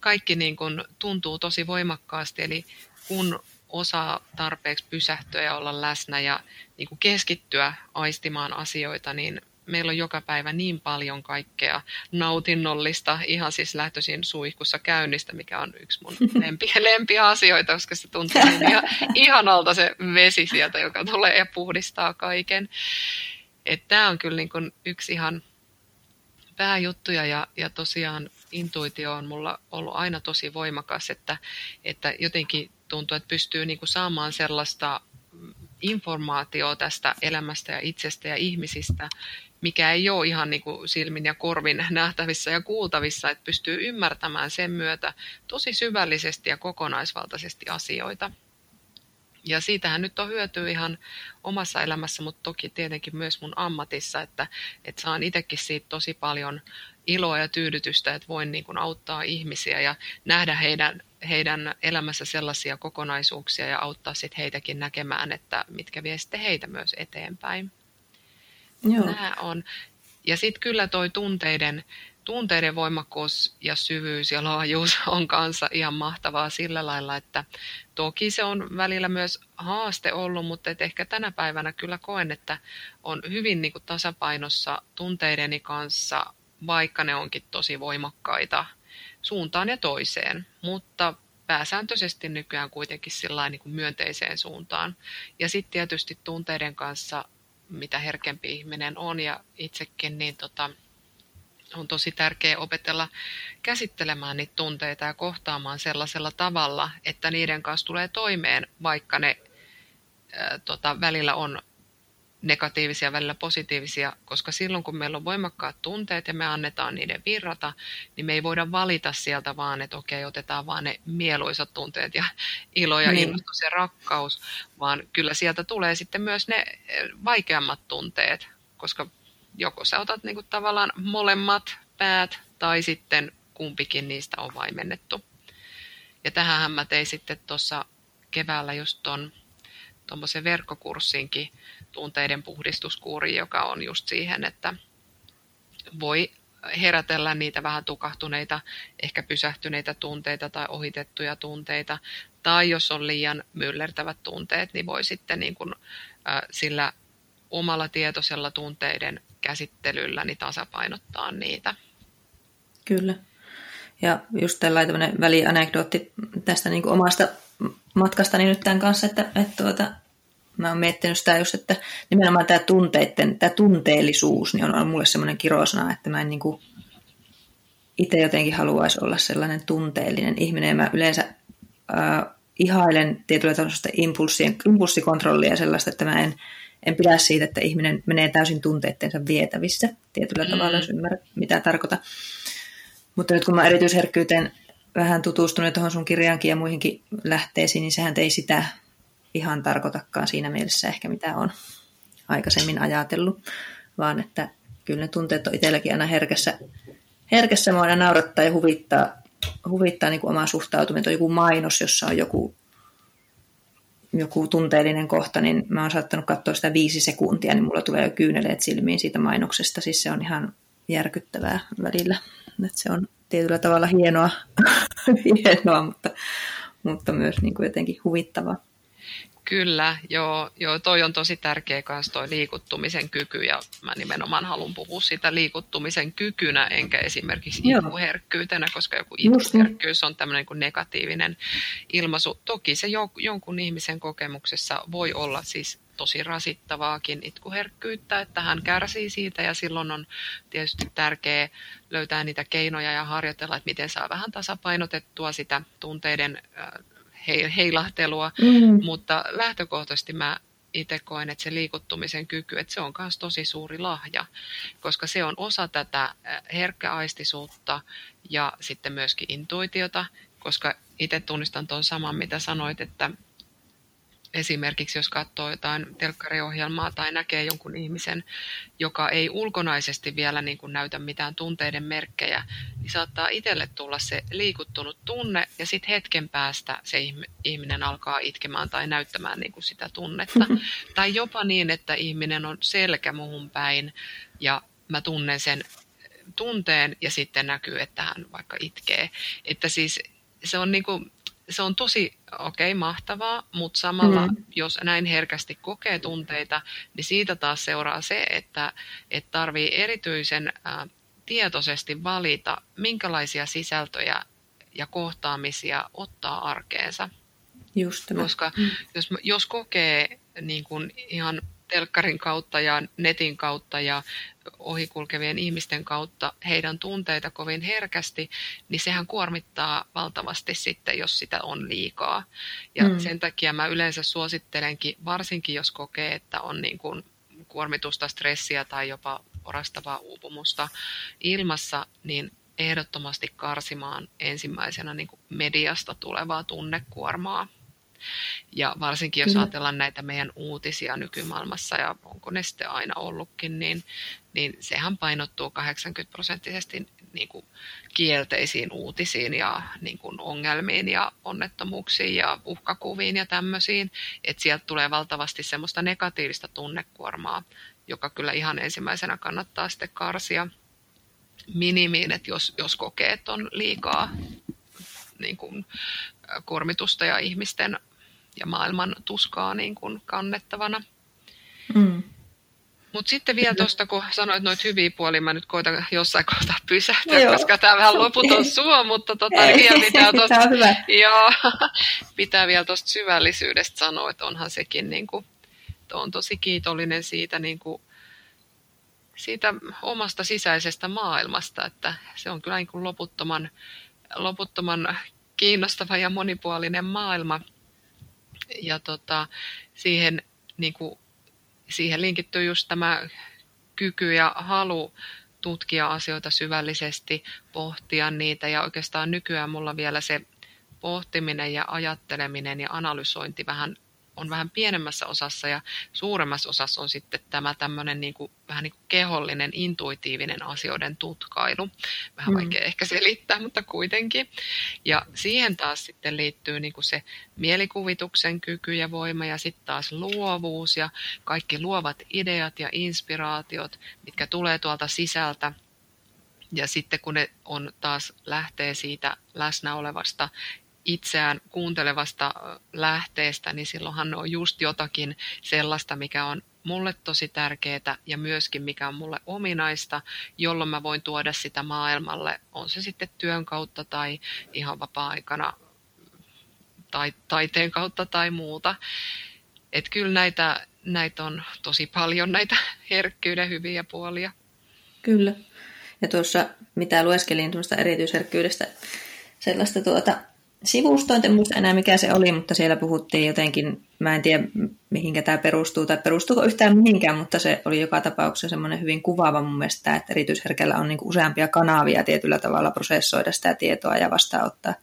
kaikki niin kuin tuntuu tosi voimakkaasti, eli kun osaa tarpeeksi pysähtyä ja olla läsnä ja niin kuin keskittyä aistimaan asioita, niin meillä on joka päivä niin paljon kaikkea nautinnollista, ihan siis lähtöisin suihkussa käynnistä, mikä on yksi mun <laughs> lempi, lempiä asioita, koska se tuntuu niin ihan, ihanalta se vesi sieltä, joka tulee ja puhdistaa kaiken. Tämä on kyllä niin kuin yksi ihan pääjuttuja ja, ja tosiaan intuitio on mulla ollut aina tosi voimakas, että, että jotenkin tuntuu, että pystyy niin kuin saamaan sellaista informaatiota tästä elämästä ja itsestä ja ihmisistä, mikä ei ole ihan niin kuin silmin ja korvin nähtävissä ja kuultavissa, että pystyy ymmärtämään sen myötä tosi syvällisesti ja kokonaisvaltaisesti asioita. Ja siitähän nyt on hyötyä ihan omassa elämässä, mutta toki tietenkin myös mun ammatissa, että, että saan itsekin siitä tosi paljon iloa ja tyydytystä, että voin niin kuin auttaa ihmisiä ja nähdä heidän, heidän elämässä sellaisia kokonaisuuksia ja auttaa sitten heitäkin näkemään, että mitkä vie sitten heitä myös eteenpäin. Joo. Nämä on. Ja sitten kyllä toi tunteiden, tunteiden voimakkuus ja syvyys ja laajuus <laughs> on kanssa ihan mahtavaa sillä lailla, että toki se on välillä myös haaste ollut, mutta et ehkä tänä päivänä kyllä koen, että on hyvin niin kuin tasapainossa tunteideni kanssa, vaikka ne onkin tosi voimakkaita suuntaan ja toiseen, mutta pääsääntöisesti nykyään kuitenkin niin kuin myönteiseen suuntaan. Ja sitten tietysti tunteiden kanssa mitä herkempi ihminen on ja itsekin, niin tota, on tosi tärkeää opetella käsittelemään niitä tunteita ja kohtaamaan sellaisella tavalla, että niiden kanssa tulee toimeen, vaikka ne ää, tota, välillä on negatiivisia, välillä positiivisia, koska silloin kun meillä on voimakkaat tunteet ja me annetaan niiden virrata, niin me ei voida valita sieltä vaan, että okei, otetaan vaan ne mieluisat tunteet ja ilo ja niin. innostus ja rakkaus, vaan kyllä sieltä tulee sitten myös ne eh, vaikeammat tunteet, koska joko sä otat niin kuin tavallaan molemmat päät tai sitten kumpikin niistä on vaimennettu. Ja tähän mä tein sitten tuossa keväällä just ton tuommoisen verkkokurssinkin tunteiden puhdistuskuuri, joka on just siihen, että voi herätellä niitä vähän tukahtuneita, ehkä pysähtyneitä tunteita tai ohitettuja tunteita. Tai jos on liian myllertävät tunteet, niin voi sitten niin kuin, sillä omalla tietoisella tunteiden käsittelyllä niin tasapainottaa niitä.
Kyllä. Ja just tällainen välianekdootti tästä niin kuin omasta matkastani nyt tämän kanssa, että, että tuota, mä oon miettinyt sitä just, että nimenomaan tämä tunteiden, tämä tunteellisuus niin on ollut mulle semmoinen kirosana, että mä en niin kuin itse jotenkin haluaisi olla sellainen tunteellinen ihminen. Ja mä yleensä äh, ihailen tietyllä tällaista impulssien, impulssikontrollia ja sellaista, että mä en, en pidä siitä, että ihminen menee täysin tunteittensa vietävissä tietyllä mm. tavalla, jos ymmärrät, mitä tarkoita. Mutta nyt kun mä erityisherkkyyteen vähän tutustunut tuohon sun kirjaankin ja muihinkin lähteisiin, niin sehän ei sitä ihan tarkoitakaan siinä mielessä ehkä, mitä on aikaisemmin ajatellut, vaan että kyllä ne tunteet on itselläkin aina herkässä, herkässä mua aina naurattaa ja huvittaa, huvittaa niin kuin omaa suhtautumista. On joku mainos, jossa on joku, joku tunteellinen kohta, niin mä oon saattanut katsoa sitä viisi sekuntia, niin mulla tulee jo kyyneleet silmiin siitä mainoksesta. Siis se on ihan järkyttävää välillä. Että se on tietyllä tavalla hienoa, <laughs> hienoa mutta, mutta myös niin kuin jotenkin huvittavaa.
Kyllä, joo, joo, toi on tosi tärkeä myös toi liikuttumisen kyky ja mä nimenomaan haluan puhua sitä liikuttumisen kykynä enkä esimerkiksi itkuherkkyytenä, koska joku itkuherkkyys on tämmöinen kuin negatiivinen ilmaisu. Toki se jonkun ihmisen kokemuksessa voi olla siis tosi rasittavaakin itkuherkkyyttä, että hän kärsii siitä ja silloin on tietysti tärkeää löytää niitä keinoja ja harjoitella, että miten saa vähän tasapainotettua sitä tunteiden heilahtelua, mm. mutta lähtökohtaisesti mä itse koen, että se liikuttumisen kyky, että se on myös tosi suuri lahja, koska se on osa tätä herkkäaistisuutta ja sitten myöskin intuitiota, koska itse tunnistan tuon saman, mitä sanoit, että esimerkiksi jos katsoo jotain telkkariohjelmaa tai näkee jonkun ihmisen, joka ei ulkonaisesti vielä niin kuin näytä mitään tunteiden merkkejä, niin saattaa itselle tulla se liikuttunut tunne ja sitten hetken päästä se ihminen alkaa itkemään tai näyttämään niin kuin sitä tunnetta. <laughs> Tai jopa niin, että ihminen on selkä muhun päin ja mä tunnen sen tunteen ja sitten näkyy, että hän vaikka itkee. Että siis se on niin kuin, se on tosi okei, okay, mahtavaa, mutta samalla mm. jos näin herkästi kokee tunteita, niin siitä taas seuraa se, että, että tarvii erityisen ä, tietoisesti valita, minkälaisia sisältöjä ja kohtaamisia ottaa arkeensa.
Just tämä.
Koska mm. jos, jos kokee niin kuin ihan telkkarin kautta ja netin kautta ja ohikulkevien ihmisten kautta heidän tunteita kovin herkästi, niin sehän kuormittaa valtavasti sitten, jos sitä on liikaa. Ja mm. sen takia mä yleensä suosittelenkin, varsinkin jos kokee, että on niin kuin kuormitusta, stressiä tai jopa orastavaa uupumusta ilmassa, niin ehdottomasti karsimaan ensimmäisenä niin kuin mediasta tulevaa tunnekuormaa. Ja varsinkin jos ajatellaan näitä meidän uutisia nykymaailmassa, ja onko ne sitten aina ollutkin, niin, niin sehän painottuu 80 prosenttisesti niin kuin kielteisiin uutisiin ja niin kuin ongelmiin ja onnettomuuksiin ja uhkakuviin ja tämmöisiin. Että sieltä tulee valtavasti semmoista negatiivista tunnekuormaa, joka kyllä ihan ensimmäisenä kannattaa sitten karsia minimiin, että jos, jos kokee, että on liikaa niin kuin, kuormitusta ja ihmisten ja maailman tuskaa niin kuin kannettavana. Mm. Mutta sitten vielä tuosta, kun sanoit noit hyviä puolia, mä nyt koitan jossain kohtaa pysähtyä, no koska tämä vähän loputon suo, mutta tota,
Ei, vielä pitää <laughs>
tuosta, joo, <laughs> pitää vielä tuosta syvällisyydestä sanoa, että onhan sekin, niin kuin, on tosi kiitollinen siitä, niin kuin, siitä omasta sisäisestä maailmasta, että se on kyllä niin kuin loputtoman, loputtoman kiinnostava ja monipuolinen maailma – ja tota, siihen, niin kuin, siihen linkittyy just tämä kyky ja halu tutkia asioita syvällisesti, pohtia niitä. Ja oikeastaan nykyään mulla vielä se pohtiminen ja ajatteleminen ja analysointi vähän on vähän pienemmässä osassa ja suuremmassa osassa on sitten tämä tämmöinen niin kuin, vähän niin kuin kehollinen, intuitiivinen asioiden tutkailu. Vähän mm. vaikea ehkä selittää, mutta kuitenkin. Ja siihen taas sitten liittyy niin kuin se mielikuvituksen kyky ja voima ja sitten taas luovuus ja kaikki luovat ideat ja inspiraatiot, mitkä tulee tuolta sisältä Ja sitten kun ne on taas lähtee siitä läsnä olevasta itseään kuuntelevasta lähteestä, niin silloinhan on just jotakin sellaista, mikä on mulle tosi tärkeää ja myöskin mikä on mulle ominaista, jolloin mä voin tuoda sitä maailmalle, on se sitten työn kautta tai ihan vapaa-aikana tai taiteen kautta tai muuta. Että kyllä näitä, näitä on tosi paljon, näitä herkkyyden hyviä puolia.
Kyllä. Ja tuossa, mitä lueskelin tuosta erityisherkkyydestä, sellaista tuota, sivustoa, en muista enää mikä se oli, mutta siellä puhuttiin jotenkin, mä en tiedä mihinkä tämä perustuu tai perustuuko yhtään mihinkään, mutta se oli joka tapauksessa semmoinen hyvin kuvaava mun mielestä, että erityisherkällä on niinku useampia kanavia tietyllä tavalla prosessoida sitä tietoa ja vastaanottaa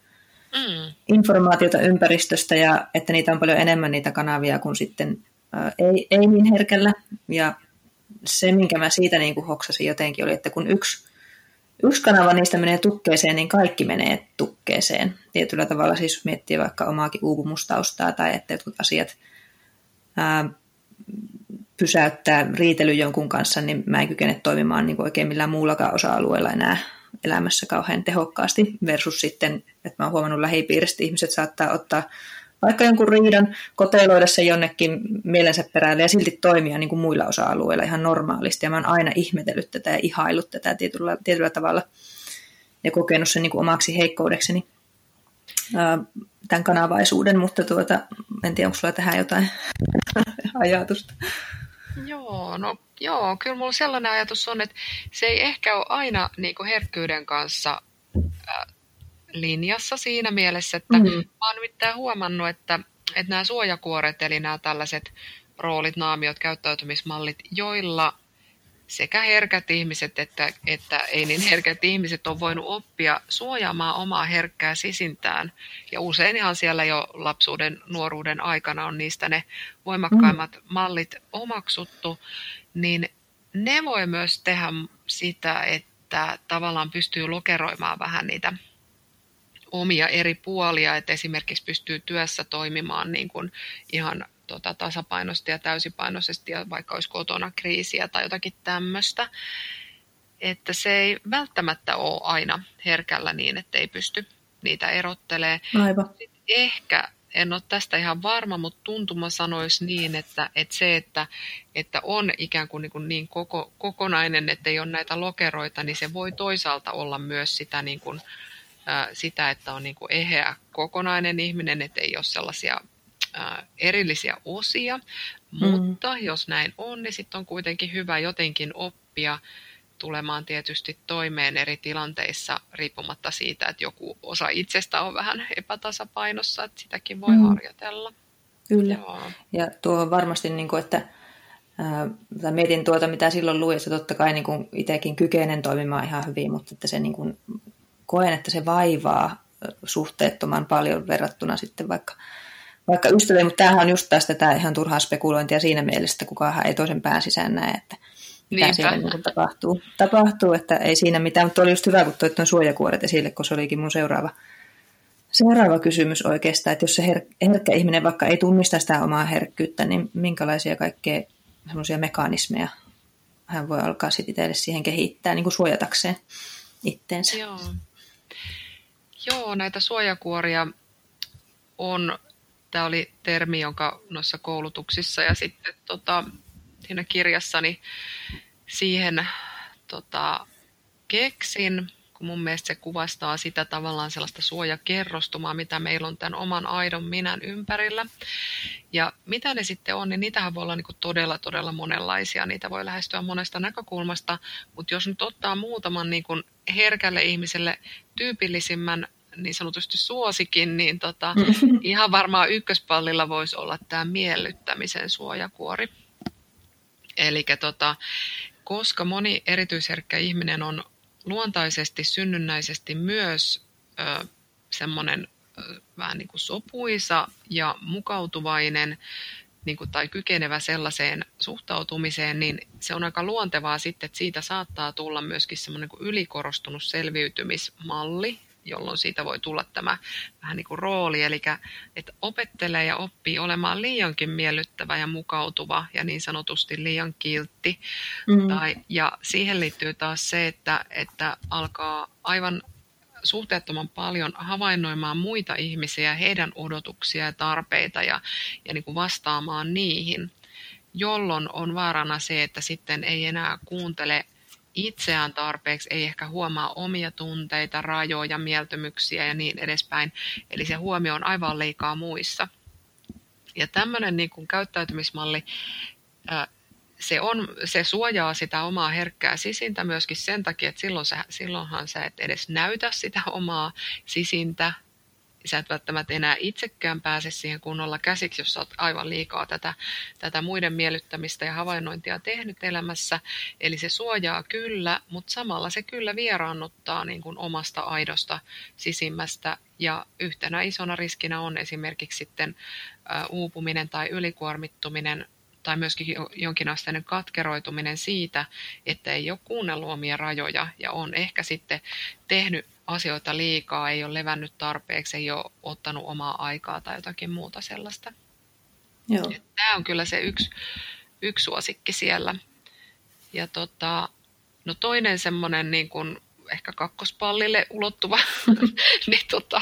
mm. informaatiota ympäristöstä ja että niitä on paljon enemmän niitä kanavia kuin sitten ää, ei, ei niin herkällä. Ja se, minkä mä siitä niin kuin hoksasin jotenkin, oli, että kun yksi, yksi kanava niistä menee tukkeeseen, niin kaikki menee tukkeeseen. Tietyllä tavalla siis miettii vaikka omaakin uupumustaustaa tai että jotkut asiat ää, pysäyttää riitely jonkun kanssa, niin mä en kykene toimimaan niin oikein millään muullakaan osa-alueella enää elämässä kauhean tehokkaasti versus sitten, että mä oon huomannut lähipiiristä, ihmiset saattaa ottaa vaikka jonkun riidan, koteloida se jonnekin mielensä perälle ja silti toimia niin kuin muilla osa-alueilla ihan normaalisti. Ja mä oon aina ihmetellyt tätä ja ihailut tätä tietyllä, tietyllä tavalla ja kokenut sen niin kuin omaksi heikkoudekseni tämän kanavaisuuden, mutta tuota, en tiedä, onko sulla tähän jotain <laughs> ajatusta.
Joo, no joo, kyllä mulla sellainen ajatus on, että se ei ehkä ole aina niin kuin herkkyyden kanssa linjassa siinä mielessä, että mm. mä oon nimittäin huomannut, että, että nämä suojakuoret, eli nämä tällaiset roolit, naamiot, käyttäytymismallit, joilla sekä herkät ihmiset että, että ei niin herkät ihmiset on voinut oppia suojaamaan omaa herkkää sisintään. Ja usein ihan siellä jo lapsuuden, nuoruuden aikana on niistä ne voimakkaimmat mm. mallit omaksuttu, niin ne voi myös tehdä sitä, että tavallaan pystyy lokeroimaan vähän niitä omia eri puolia, että esimerkiksi pystyy työssä toimimaan niin kuin ihan tota, tasapainoisesti ja täysipainoisesti, ja vaikka olisi kotona kriisiä tai jotakin tämmöistä. Että se ei välttämättä ole aina herkällä niin, että ei pysty niitä erottelee.
Aivan.
Ehkä, en ole tästä ihan varma, mutta tuntuma sanoisi niin, että, että se, että, että on ikään kuin niin, kuin niin koko, kokonainen, että ei ole näitä lokeroita, niin se voi toisaalta olla myös sitä, niin kuin, ää, sitä että on niin kuin eheä kokonainen ihminen, että ei ole sellaisia erillisiä osia, mm. mutta jos näin on, niin sitten on kuitenkin hyvä jotenkin oppia tulemaan tietysti toimeen eri tilanteissa riippumatta siitä, että joku osa itsestä on vähän epätasapainossa, että sitäkin voi mm. harjoitella.
Kyllä. Joo. Ja tuo on varmasti, niin kuin, että ää, mietin tuota, mitä silloin luin, että totta kai niin kuin itsekin kykenen toimimaan ihan hyvin, mutta että se niin kuin, koen, että se vaivaa suhteettoman paljon verrattuna sitten vaikka vaikka ystäviä, mutta tämähän on just tästä tämä ihan turhaa spekulointia siinä mielessä, että kukaan ei toisen pään sisään näe, että mitä Niinpä. siellä niin tapahtuu. tapahtuu. Että ei siinä mitään, mutta oli just hyvä, kun toit suojakuoret esille, koska se olikin mun seuraava, seuraava kysymys oikeastaan, että jos se her- herkkä ihminen vaikka ei tunnista sitä omaa herkkyyttä, niin minkälaisia kaikkea semmoisia mekanismeja hän voi alkaa sitten itselle siihen kehittää niin kuin suojatakseen itteensä.
Joo. Joo, näitä suojakuoria on. Tämä oli termi, jonka noissa koulutuksissa ja sitten tota, siinä kirjassani siihen tota, keksin, kun mun mielestä se kuvastaa sitä tavallaan sellaista suojakerrostumaa, mitä meillä on tämän oman aidon minän ympärillä. Ja mitä ne sitten on, niin niitähän voi olla niin todella, todella monenlaisia. Niitä voi lähestyä monesta näkökulmasta, mutta jos nyt ottaa muutaman niin kuin herkälle ihmiselle tyypillisimmän niin sanotusti suosikin, niin tota, <laughs> ihan varmaan ykköspallilla voisi olla tämä miellyttämisen suojakuori. Eli tota, koska moni erityisherkkä ihminen on luontaisesti, synnynnäisesti myös ö, semmoinen ö, vähän niin kuin sopuisa ja mukautuvainen, niin kuin, tai kykenevä sellaiseen suhtautumiseen, niin se on aika luontevaa sitten, että siitä saattaa tulla myöskin semmoinen kuin ylikorostunut selviytymismalli jolloin siitä voi tulla tämä vähän niin kuin rooli, eli että opettelee ja oppii olemaan liiankin miellyttävä ja mukautuva ja niin sanotusti liian kiltti. Mm. Tai, ja siihen liittyy taas se, että, että alkaa aivan suhteettoman paljon havainnoimaan muita ihmisiä, heidän odotuksia ja tarpeita ja, ja niin kuin vastaamaan niihin, jolloin on vaarana se, että sitten ei enää kuuntele itseään tarpeeksi, ei ehkä huomaa omia tunteita, rajoja, mieltymyksiä ja niin edespäin. Eli se huomio on aivan liikaa muissa. Ja tämmöinen niin kuin käyttäytymismalli, se, on, se suojaa sitä omaa herkkää sisintä myöskin sen takia, että silloin sä, silloinhan sä et edes näytä sitä omaa sisintä sä et välttämättä enää itsekään pääse siihen kunnolla käsiksi, jos sä oot aivan liikaa tätä, tätä muiden miellyttämistä ja havainnointia tehnyt elämässä. Eli se suojaa kyllä, mutta samalla se kyllä vieraannuttaa niin kuin omasta aidosta sisimmästä. Ja yhtenä isona riskinä on esimerkiksi sitten uupuminen tai ylikuormittuminen tai myöskin jonkinasteinen katkeroituminen siitä, että ei ole kuunnellut omia rajoja ja on ehkä sitten tehnyt asioita liikaa, ei ole levännyt tarpeeksi, ei ole ottanut omaa aikaa tai jotakin muuta sellaista. Joo. Tämä on kyllä se yksi, yksi suosikki siellä. Ja tota, no toinen semmoinen niin kuin ehkä kakkospallille ulottuva <laughs> niin tota,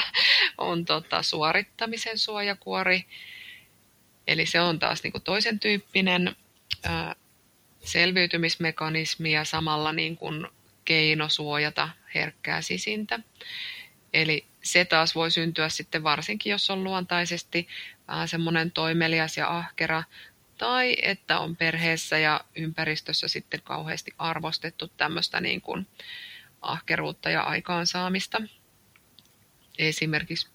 on tota, suorittamisen suojakuori. Eli se on taas niin kuin toisen tyyppinen ää, selviytymismekanismi ja samalla niin kuin keino suojata herkkää sisintä. Eli se taas voi syntyä sitten varsinkin, jos on luontaisesti vähän semmoinen toimelias ja ahkera, tai että on perheessä ja ympäristössä sitten kauheasti arvostettu tämmöistä niin kuin ahkeruutta ja aikaansaamista. Esimerkiksi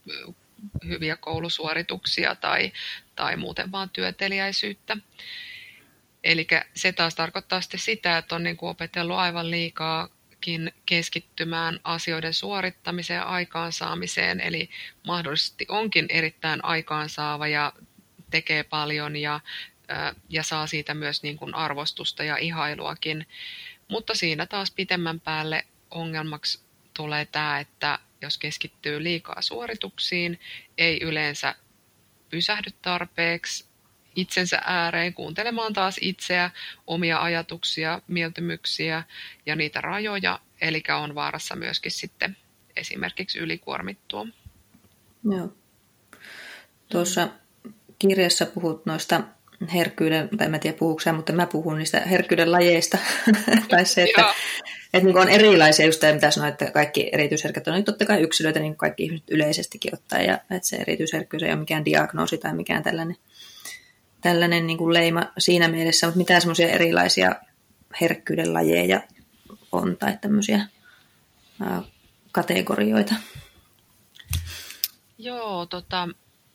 hyviä koulusuorituksia tai, tai muuten vaan työteliäisyyttä. Eli se taas tarkoittaa sitten sitä, että on niin kuin opetellut aivan liikaa pyrkiikin keskittymään asioiden suorittamiseen ja aikaansaamiseen, eli mahdollisesti onkin erittäin aikaansaava ja tekee paljon ja, ja saa siitä myös niin kuin arvostusta ja ihailuakin. Mutta siinä taas pitemmän päälle ongelmaksi tulee tämä, että jos keskittyy liikaa suorituksiin, ei yleensä pysähdy tarpeeksi itsensä ääreen kuuntelemaan taas itseä, omia ajatuksia, mieltymyksiä ja niitä rajoja, eli on vaarassa myöskin sitten esimerkiksi ylikuormittua.
Joo. Tuossa kirjassa puhut noista herkkyyden, tai mä en tiedä puhuuko mutta mä puhun niistä herkkyyden lajeista. <laughs> tai se, että, että niin on erilaisia, just tämä, mitä sanoit, että kaikki erityisherkät on niin totta kai yksilöitä, niin kuin kaikki ihmiset yleisestikin ottaa, ja että se erityisherkkyys ei ole mikään diagnoosi tai mikään tällainen tällainen niin kuin leima siinä mielessä, mutta mitä semmoisia erilaisia herkkyyden lajeja on tai tämmöisiä ää, kategorioita?
Joo, tota,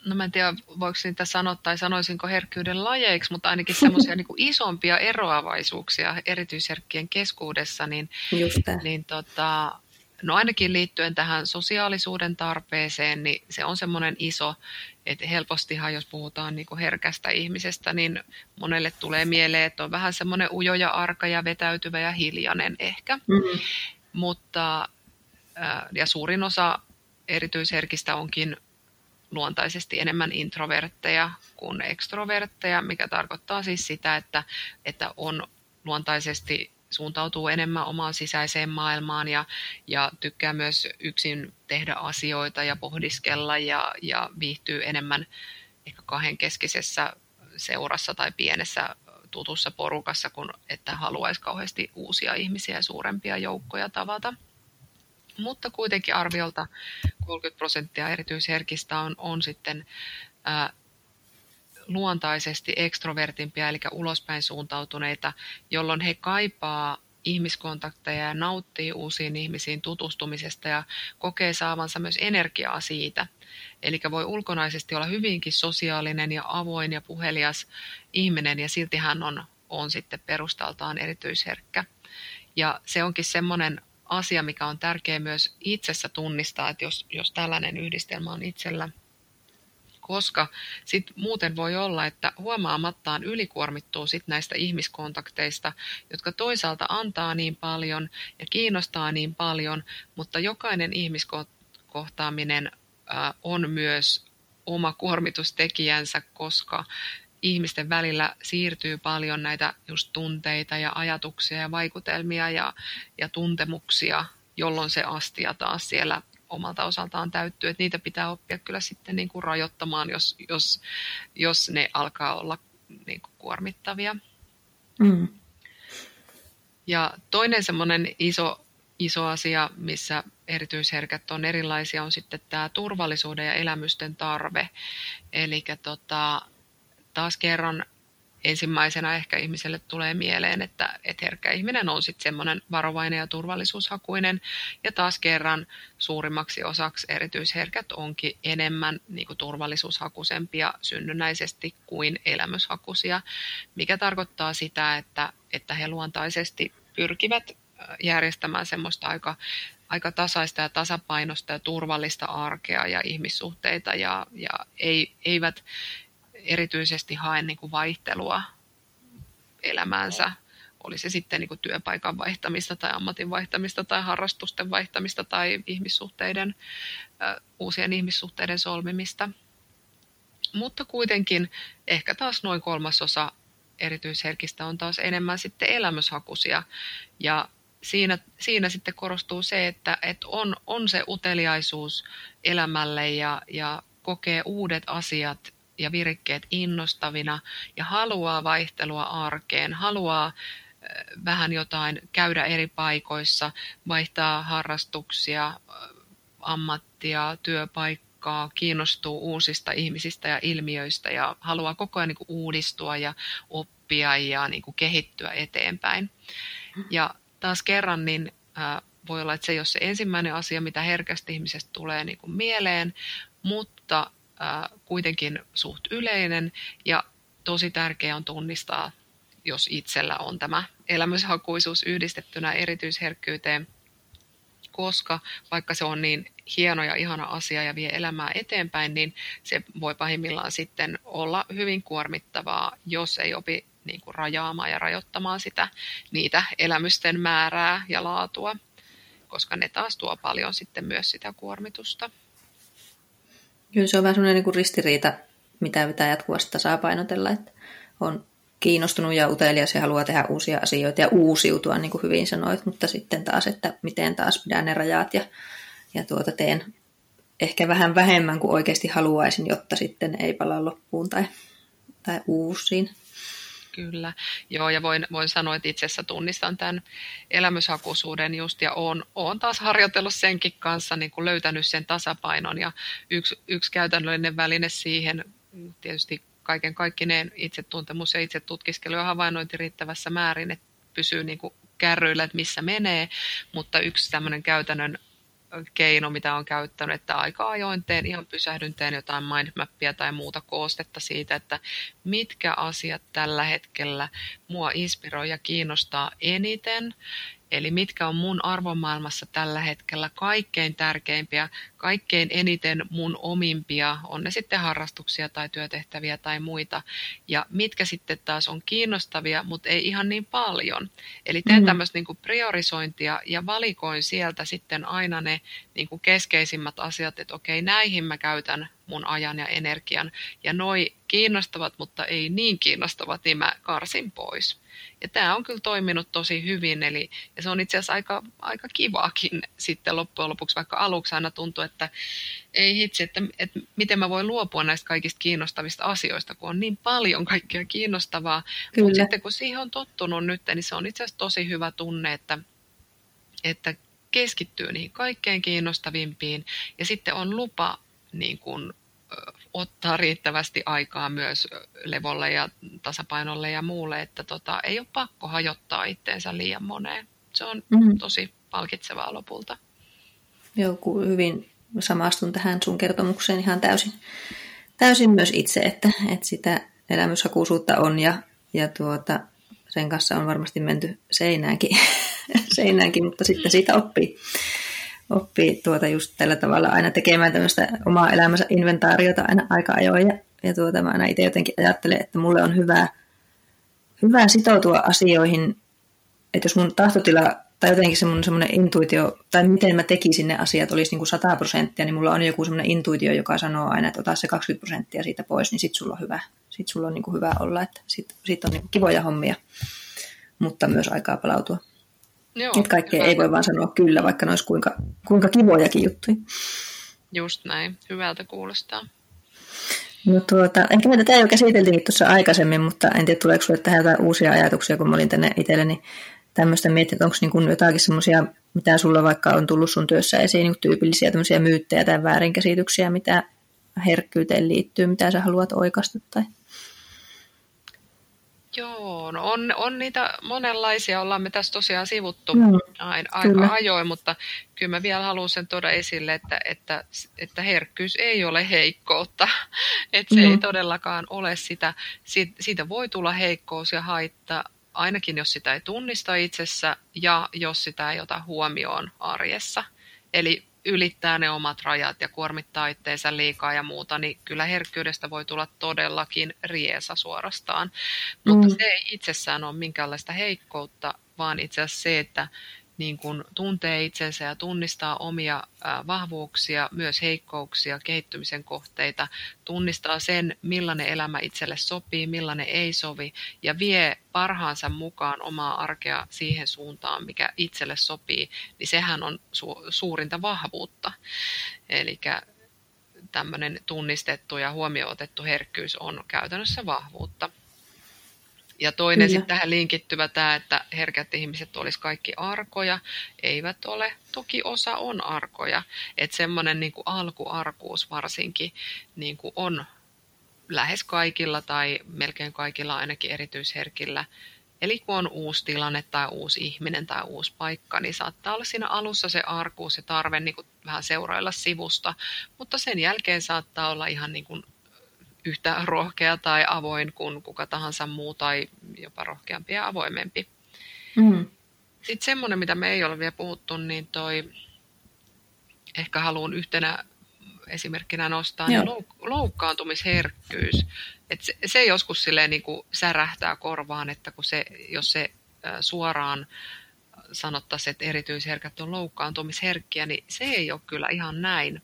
no mä en tiedä voiko niitä sanoa tai sanoisinko herkkyyden lajeiksi, mutta ainakin semmoisia <laughs> niin isompia eroavaisuuksia erityisherkkien keskuudessa, niin, niin tota, no ainakin liittyen tähän sosiaalisuuden tarpeeseen, niin se on semmoinen iso, että helpostihan jos puhutaan niin herkästä ihmisestä, niin monelle tulee mieleen, että on vähän semmoinen ujo ja arka ja vetäytyvä ja hiljainen ehkä. Mm-hmm. Mutta, ja suurin osa erityisherkistä onkin luontaisesti enemmän introvertteja kuin ekstrovertteja, mikä tarkoittaa siis sitä, että, että on luontaisesti suuntautuu enemmän omaan sisäiseen maailmaan ja, ja tykkää myös yksin tehdä asioita ja pohdiskella ja, ja viihtyy enemmän ehkä kahdenkeskisessä seurassa tai pienessä tutussa porukassa, kun että haluaisi kauheasti uusia ihmisiä ja suurempia joukkoja tavata. Mutta kuitenkin arviolta 30 prosenttia erityisherkistä on, on sitten ää, luontaisesti ekstrovertimpia, eli ulospäin suuntautuneita, jolloin he kaipaa ihmiskontakteja ja nauttii uusiin ihmisiin tutustumisesta ja kokee saavansa myös energiaa siitä. Eli voi ulkonaisesti olla hyvinkin sosiaalinen ja avoin ja puhelias ihminen ja silti hän on, on sitten perustaltaan erityisherkkä. Ja se onkin semmoinen asia, mikä on tärkeä myös itsessä tunnistaa, että jos, jos tällainen yhdistelmä on itsellä – koska sit muuten voi olla, että huomaamattaan ylikuormittuu sit näistä ihmiskontakteista, jotka toisaalta antaa niin paljon ja kiinnostaa niin paljon, mutta jokainen ihmiskontakt kohtaaminen on myös oma kuormitustekijänsä, koska ihmisten välillä siirtyy paljon näitä just tunteita ja ajatuksia ja vaikutelmia ja, ja tuntemuksia, jolloin se astia taas siellä omalta osaltaan täyttyy. Että niitä pitää oppia kyllä sitten niin kuin rajoittamaan, jos, jos, jos ne alkaa olla niin kuin kuormittavia. Mm. Ja toinen semmoinen iso, iso asia, missä erityisherkät on erilaisia, on sitten tämä turvallisuuden ja elämysten tarve. Eli tota, taas kerran ensimmäisenä ehkä ihmiselle tulee mieleen, että, että herkkä ihminen on sitten semmoinen varovainen ja turvallisuushakuinen. Ja taas kerran suurimmaksi osaksi erityisherkät onkin enemmän niin kuin turvallisuushakusempia synnynnäisesti kuin elämyshakuisia, mikä tarkoittaa sitä, että, että he luontaisesti pyrkivät järjestämään semmoista aika, aika tasaista ja tasapainosta ja turvallista arkea ja ihmissuhteita ja, ja ei, eivät erityisesti hae niin kuin vaihtelua elämäänsä. Oli se sitten niin kuin työpaikan vaihtamista tai ammatin vaihtamista tai harrastusten vaihtamista tai ihmissuhteiden, uusien ihmissuhteiden solmimista. Mutta kuitenkin ehkä taas noin kolmasosa erityisherkistä on taas enemmän sitten elämyshakuisia. Ja siinä, siinä sitten korostuu se, että, että on, on se uteliaisuus elämälle ja, ja kokee uudet asiat ja virikkeet innostavina ja haluaa vaihtelua arkeen, haluaa vähän jotain käydä eri paikoissa, vaihtaa harrastuksia, ammattia, työpaikkaa, kiinnostuu uusista ihmisistä ja ilmiöistä ja haluaa koko ajan niin kuin uudistua ja oppia ja niin kuin kehittyä eteenpäin. Ja taas kerran niin voi olla, että se ei ole se ensimmäinen asia, mitä herkästi ihmisestä tulee niin kuin mieleen, mutta kuitenkin suht yleinen ja tosi tärkeää on tunnistaa, jos itsellä on tämä elämyshakuisuus yhdistettynä erityisherkkyyteen, koska vaikka se on niin hieno ja ihana asia ja vie elämää eteenpäin, niin se voi pahimmillaan sitten olla hyvin kuormittavaa, jos ei opi niin kuin rajaamaan ja rajoittamaan sitä, niitä elämysten määrää ja laatua, koska ne taas tuo paljon sitten myös sitä kuormitusta.
Kyllä se on vähän sellainen niin ristiriita, mitä pitää jatkuvasti tasapainotella, että on kiinnostunut ja utelias ja haluaa tehdä uusia asioita ja uusiutua, niin kuin hyvin sanoit, mutta sitten taas, että miten taas pidän ne rajat ja, ja tuota teen ehkä vähän vähemmän kuin oikeasti haluaisin, jotta sitten ei pala loppuun tai, tai uusiin.
Kyllä, joo ja voin, voin sanoa, että itse asiassa tunnistan tämän elämyshakuisuuden just ja olen, olen taas harjoitellut senkin kanssa, niin kuin löytänyt sen tasapainon ja yksi, yksi käytännöllinen väline siihen tietysti kaiken kaikkineen itsetuntemus ja itse tutkiskelu ja havainnointi riittävässä määrin, että pysyy niin kuin kärryillä, että missä menee, mutta yksi tämmöinen käytännön keino, mitä on käyttänyt, että aika ajoin teen ihan pysähdyn, teen jotain mindmappia tai muuta koostetta siitä, että mitkä asiat tällä hetkellä mua inspiroi ja kiinnostaa eniten Eli mitkä on mun arvomaailmassa tällä hetkellä kaikkein tärkeimpiä, kaikkein eniten mun omimpia, on ne sitten harrastuksia tai työtehtäviä tai muita, ja mitkä sitten taas on kiinnostavia, mutta ei ihan niin paljon. Eli teen mm. tämmöistä niin priorisointia ja valikoin sieltä sitten aina ne niin kuin keskeisimmät asiat, että okei, näihin mä käytän mun ajan ja energian, ja noi kiinnostavat, mutta ei niin kiinnostavat, niin mä karsin pois. Ja tämä on kyllä toiminut tosi hyvin, eli ja se on itse asiassa aika, aika kivaakin sitten loppujen lopuksi, vaikka aluksi aina tuntuu, että ei hitsi, että, että miten mä voin luopua näistä kaikista kiinnostavista asioista, kun on niin paljon kaikkea kiinnostavaa. Mutta sitten kun siihen on tottunut nyt, niin se on itse asiassa tosi hyvä tunne, että, että keskittyy niihin kaikkein kiinnostavimpiin ja sitten on lupa niin kuin, ottaa riittävästi aikaa myös levolle ja tasapainolle ja muulle, että tota, ei ole pakko hajottaa itteensä liian moneen. Se on mm-hmm. tosi palkitsevaa lopulta.
Joo, hyvin samastun tähän sun kertomukseen ihan täysin, täysin myös itse, että, että sitä elämyshakuisuutta on ja, ja tuota, sen kanssa on varmasti menty seinäänkin, <laughs> seinäänkin mutta sitten siitä oppii oppii tuota just tällä tavalla aina tekemään tämmöistä omaa elämänsä inventaariota aina aika ajoin. Ja, ja tuota, mä aina itse jotenkin ajattelen, että mulle on hyvä, hyvä sitoutua asioihin, että jos mun tahtotila tai jotenkin semmoinen, semmoinen intuitio, tai miten mä tekisin ne asiat, olisi niin kuin 100 prosenttia, niin mulla on joku semmoinen intuitio, joka sanoo aina, että ota se 20 prosenttia siitä pois, niin sit sulla on hyvä, sit sulla on niin kuin hyvä olla, että sit, sit on niin kuin kivoja hommia, mutta myös aikaa palautua. Joo, Nyt kaikkea ei voi vaan sanoa kyllä, vaikka ne olisi kuinka, kuinka kivojakin juttuja.
Just näin, hyvältä kuulostaa.
No tuota, ehkä me tätä jo käsiteltiin tuossa aikaisemmin, mutta en tiedä tuleeko sinulle tähän jotain uusia ajatuksia, kun mä olin tänne itselleni tämmöistä miettiä, että onko niin jotakin semmoisia, mitä sulla vaikka on tullut sun työssä esiin, niin tyypillisiä tämmöisiä myyttejä tai väärinkäsityksiä, mitä herkkyyteen liittyy, mitä sä haluat oikaista tai
Joo, no on, on niitä monenlaisia, ollaan me tässä tosiaan sivuttu mm, aika kyllä. ajoin, mutta kyllä mä vielä haluan sen tuoda esille, että, että, että herkkyys ei ole heikkoutta, <laughs> että se mm. ei todellakaan ole sitä, siitä voi tulla heikkous ja haitta, ainakin jos sitä ei tunnista itsessä ja jos sitä ei ota huomioon arjessa. Eli ylittää ne omat rajat ja kuormittaa itteensä liikaa ja muuta, niin kyllä herkkyydestä voi tulla todellakin riesa suorastaan. Mutta mm. se ei itsessään ole minkäänlaista heikkoutta, vaan itse asiassa se, että niin kuin tuntee itsensä ja tunnistaa omia vahvuuksia, myös heikkouksia, kehittymisen kohteita, tunnistaa sen, millainen elämä itselle sopii, millainen ei sovi ja vie parhaansa mukaan omaa arkea siihen suuntaan, mikä itselle sopii, niin sehän on su- suurinta vahvuutta. Eli tämmöinen tunnistettu ja huomioon otettu herkkyys on käytännössä vahvuutta. Ja toinen sitten tähän linkittyvä tämä, että herkät ihmiset olisi kaikki arkoja, eivät ole. Toki osa on arkoja. Että semmoinen niin alkuarkuus varsinkin niin kuin on lähes kaikilla tai melkein kaikilla ainakin erityisherkillä. Eli kun on uusi tilanne tai uusi ihminen tai uusi paikka, niin saattaa olla siinä alussa se arkuus ja tarve niin kuin vähän seurailla sivusta, mutta sen jälkeen saattaa olla ihan niin kuin yhtä rohkea tai avoin kuin kuka tahansa muu tai jopa rohkeampi ja avoimempi. Mm. Sitten semmoinen, mitä me ei ole vielä puhuttu, niin toi, ehkä haluan yhtenä esimerkkinä nostaa, niin loukkaantumisherkkyys. Et se, se joskus silleen niin kuin särähtää korvaan, että kun se, jos se suoraan sanottaisiin, että erityisherkät on loukkaantumisherkkiä, niin se ei ole kyllä ihan näin.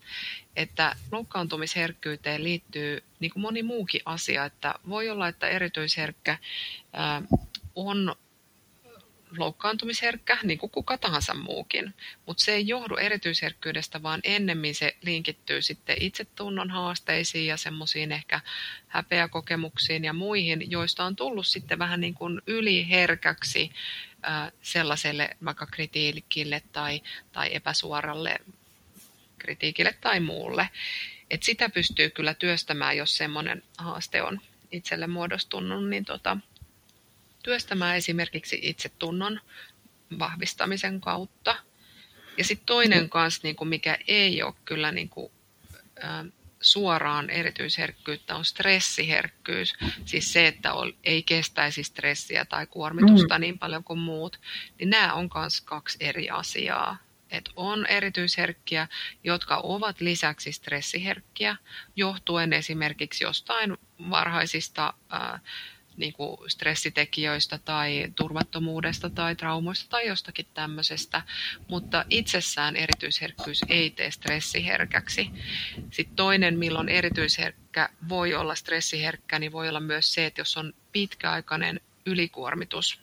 Että loukkaantumisherkkyyteen liittyy niin kuin moni muukin asia, että voi olla, että erityisherkkä on loukkaantumisherkkä, niin kuin kuka tahansa muukin. Mutta se ei johdu erityisherkkyydestä, vaan ennemmin se linkittyy sitten itsetunnon haasteisiin ja semmoisiin ehkä häpeäkokemuksiin ja muihin, joista on tullut sitten vähän niin kuin yliherkäksi sellaiselle vaikka kritiikille tai, tai epäsuoralle kritiikille tai muulle. Et sitä pystyy kyllä työstämään, jos semmoinen haaste on itselle muodostunut, niin tota, työstämään esimerkiksi itsetunnon vahvistamisen kautta. Ja sitten toinen kanssa, niin kuin mikä ei ole kyllä niin kuin, ä, suoraan erityisherkkyyttä on stressiherkkyys, siis se, että ei kestäisi stressiä tai kuormitusta mm. niin paljon kuin muut, niin nämä on myös kaksi eri asiaa. Et on erityisherkkiä, jotka ovat lisäksi stressiherkkiä, johtuen esimerkiksi jostain varhaisista ää, niin kuin stressitekijöistä tai turvattomuudesta tai traumoista tai jostakin tämmöisestä, mutta itsessään erityisherkkyys ei tee stressiherkäksi. Sitten toinen, milloin erityisherkkä voi olla stressiherkkä, niin voi olla myös se, että jos on pitkäaikainen ylikuormitus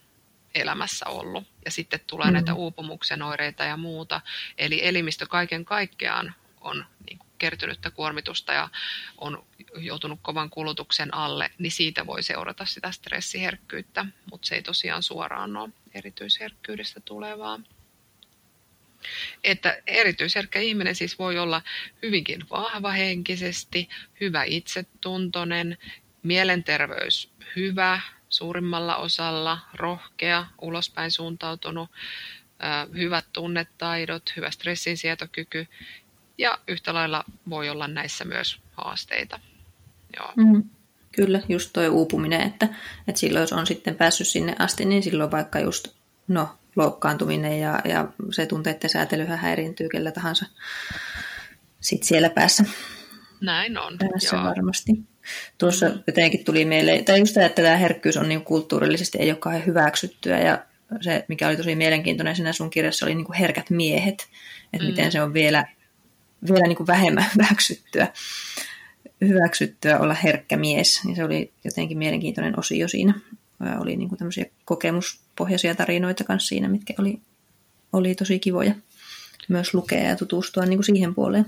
elämässä ollut ja sitten tulee mm. näitä uupumuksen oireita ja muuta, eli elimistö kaiken kaikkiaan on niin kuin kertynyttä kuormitusta ja on joutunut kovan kulutuksen alle, niin siitä voi seurata sitä stressiherkkyyttä, mutta se ei tosiaan suoraan ole erityisherkkyydestä tulevaa. Että erityisherkkä ihminen siis voi olla hyvinkin vahva henkisesti, hyvä itsetuntoinen, mielenterveys hyvä suurimmalla osalla, rohkea, ulospäin suuntautunut, hyvät tunnetaidot, hyvä stressinsietokyky ja yhtä lailla voi olla näissä myös haasteita. Joo. Mm,
kyllä, just tuo uupuminen, että, että silloin jos on sitten päässyt sinne asti, niin silloin vaikka just no, loukkaantuminen ja, ja se tunteiden säätelyhän häiriintyy kellä tahansa sit siellä päässä.
Näin on.
Päässä joo. varmasti. Tuossa jotenkin tuli mieleen, tai just tämä, että tämä herkkyys on niin kulttuurillisesti ei ole kauhean hyväksyttyä ja se, mikä oli tosi mielenkiintoinen siinä sun kirjassa, oli niin kuin herkät miehet. Että mm. miten se on vielä, vielä niin kuin vähemmän <laughs> hyväksyttyä, hyväksyttyä olla herkkä mies. Niin se oli jotenkin mielenkiintoinen osio siinä. Oli niin kuin tämmöisiä kokemuspohjaisia tarinoita kanssa siinä, mitkä oli, oli tosi kivoja myös lukea ja tutustua niin kuin siihen puoleen.